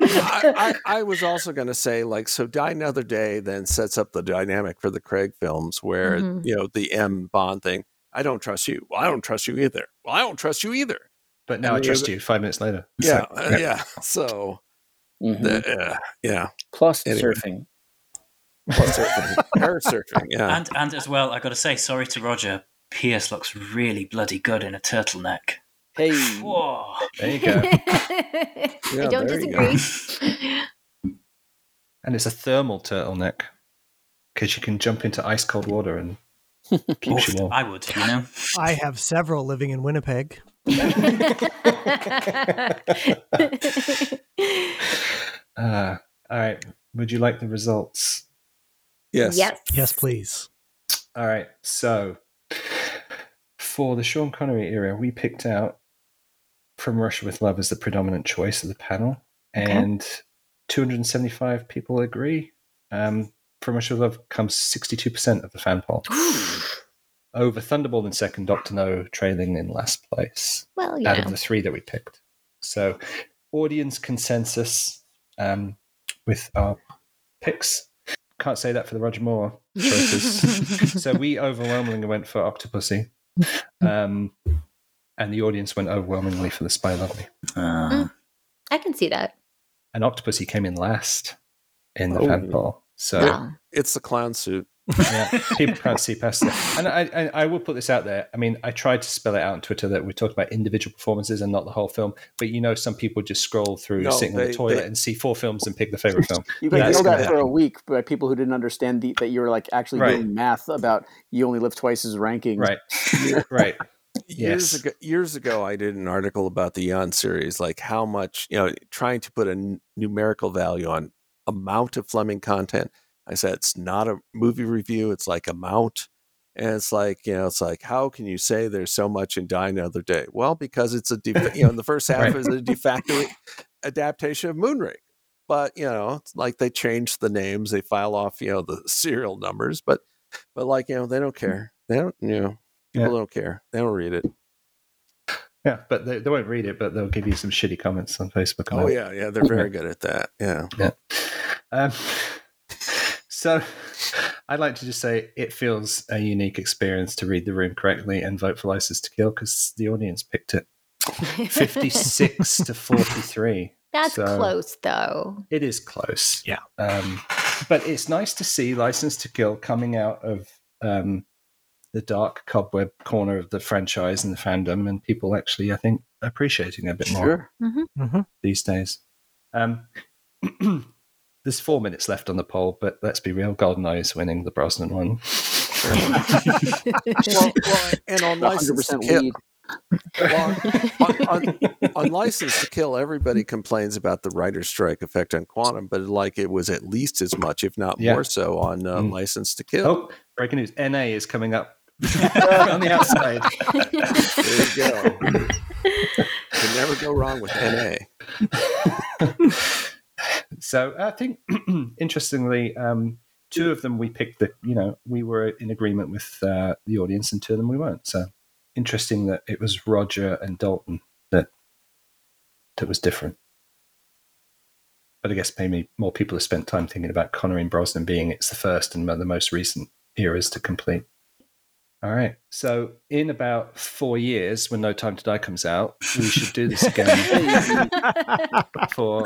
I, I, was also going to say, like, so Die Another Day then sets up the dynamic for the Craig films where, mm-hmm. you know, the M Bond thing I don't trust you. Well, I don't trust you either. Well, I don't trust you either. But now I trust you. Five minutes later. Yeah, so, uh, yeah. So, mm-hmm. the, uh, yeah. Plus anyway. surfing. Plus surfing. Air surfing. Yeah. And and as well, I got to say, sorry to Roger. Pierce looks really bloody good in a turtleneck. Hey. Whoa. There you go. yeah, I don't disagree. and it's a thermal turtleneck because you can jump into ice cold water and I would, you know. I have several living in Winnipeg. uh, all right. Would you like the results? Yes. Yes. Yes, please. All right. So, for the Sean Connery era, we picked out From Russia with Love as the predominant choice of the panel, okay. and 275 people agree. Um, from Russia with Love comes 62% of the fan poll. Over Thunderball in second, Doctor No trailing in last place. Well, out of the three that we picked. So, audience consensus um, with our picks. Can't say that for the Roger Moore choices. so we overwhelmingly went for Octopussy, um, and the audience went overwhelmingly for the Spy Lovely. Uh. I can see that. And Octopussy came in last in the oh. fan poll. So it's the clown suit. yeah, people can't see past it. And I, I, I, will put this out there. I mean, I tried to spell it out on Twitter that we talked about individual performances and not the whole film. But you know, some people just scroll through, no, sitting they, in the toilet, they, and see four films and pick the favorite film. you can know that for a week by people who didn't understand the, that you were like actually right. doing math about you only live twice as ranking. Right, right. Years yes. ago, years ago, I did an article about the Eon series, like how much you know, trying to put a n- numerical value on amount of Fleming content. I said it's not a movie review; it's like amount. And it's like, you know, it's like, how can you say there's so much in Die Another Day? Well, because it's a, de- you know, in the first half Right. is a de facto adaptation of Moonraker. But, you know, it's like they change the names, they file off, you know, the serial numbers, but, but like, you know, they don't mm. care. They don't, you know, people Yeah. don't care. They don't read it. Yeah, but they, they won't read it, but they'll give you some shitty comments on Facebook. Oh, yeah. Yeah. They're very good at that. Yeah. Um, so I'd like to just say it feels a unique experience to read the room correctly and vote for License to Kill because the audience picked it 56 to 43. That's So- close, though. It is close. Yeah. Um, but it's nice to see License to Kill coming out of um, the dark cobweb corner of the franchise and the fandom, and people actually, I think, appreciating it a bit more Sure. Mhm. these days. Um, there's four minutes left on the poll, but let's be real, GoldenEye is winning the Brosnan one. well, well, and on license to kill, well, on, on, on license to kill, everybody complains about the writer's strike effect on Quantum, but like it was at least as much, if not Yeah. more so, on uh, Mm. license to kill. Oh, breaking news! NA is coming up on the outside. There you go. Can never go wrong with NA. so I think, interestingly, um, two of them we picked. The you know we were in agreement with uh, the audience, and two of them we weren't. So interesting that it was Roger and Dalton that that was different. But I guess maybe more people have spent time thinking about Connery and Brosnan being it's the first and the most recent eras to complete. All right. So in about four years, when No Time to Die comes out, we should do this again for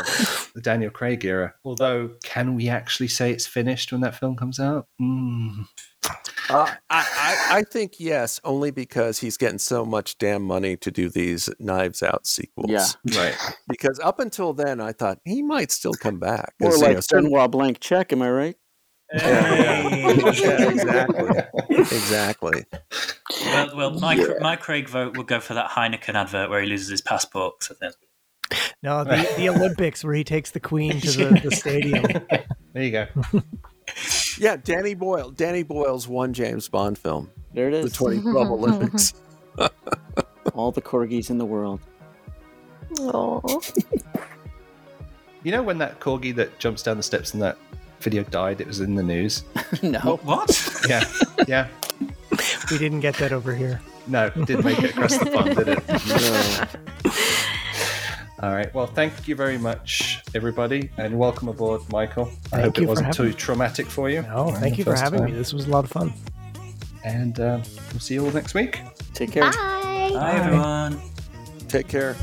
the Daniel Craig era. Although, can we actually say it's finished when that film comes out? Mm. Uh, I, I, I think yes, only because he's getting so much damn money to do these Knives Out sequels. Yeah. Right. Because up until then, I thought he might still come back. More 'Cause, you like know, certain- Benoit Blank check, am I right? yeah, exactly. exactly. Well, well my, my Craig vote will go for that Heineken advert where he loses his passport. 'cause I think No, the, the Olympics where he takes the queen to the, the stadium. There you go. Yeah, Danny Boyle. Danny Boyle's one James Bond film, There it is. the is. 2012 Olympics. All the corgis in the world. Oh. You know when that corgi that jumps down the steps in that video died? It was in the news. no. what? Yeah. Yeah. We didn't get that over here. No, didn't make it across the pond, did it? No. All right. Well, thank you very much, everybody, and welcome aboard, Michael. I Thank hope it wasn't too traumatic for you. No, thank you for having time. me. This was a lot of fun. And uh, we'll see you all next week. Take care. Bye. Hi, everyone. Take care.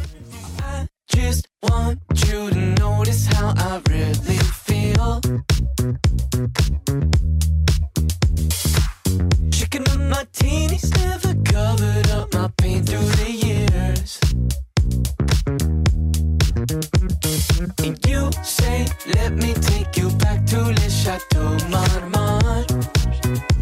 Just want you to notice how I really up my teenies, never covered up my pain through the years. And you say, let me take you back to Le Chateau Marmont.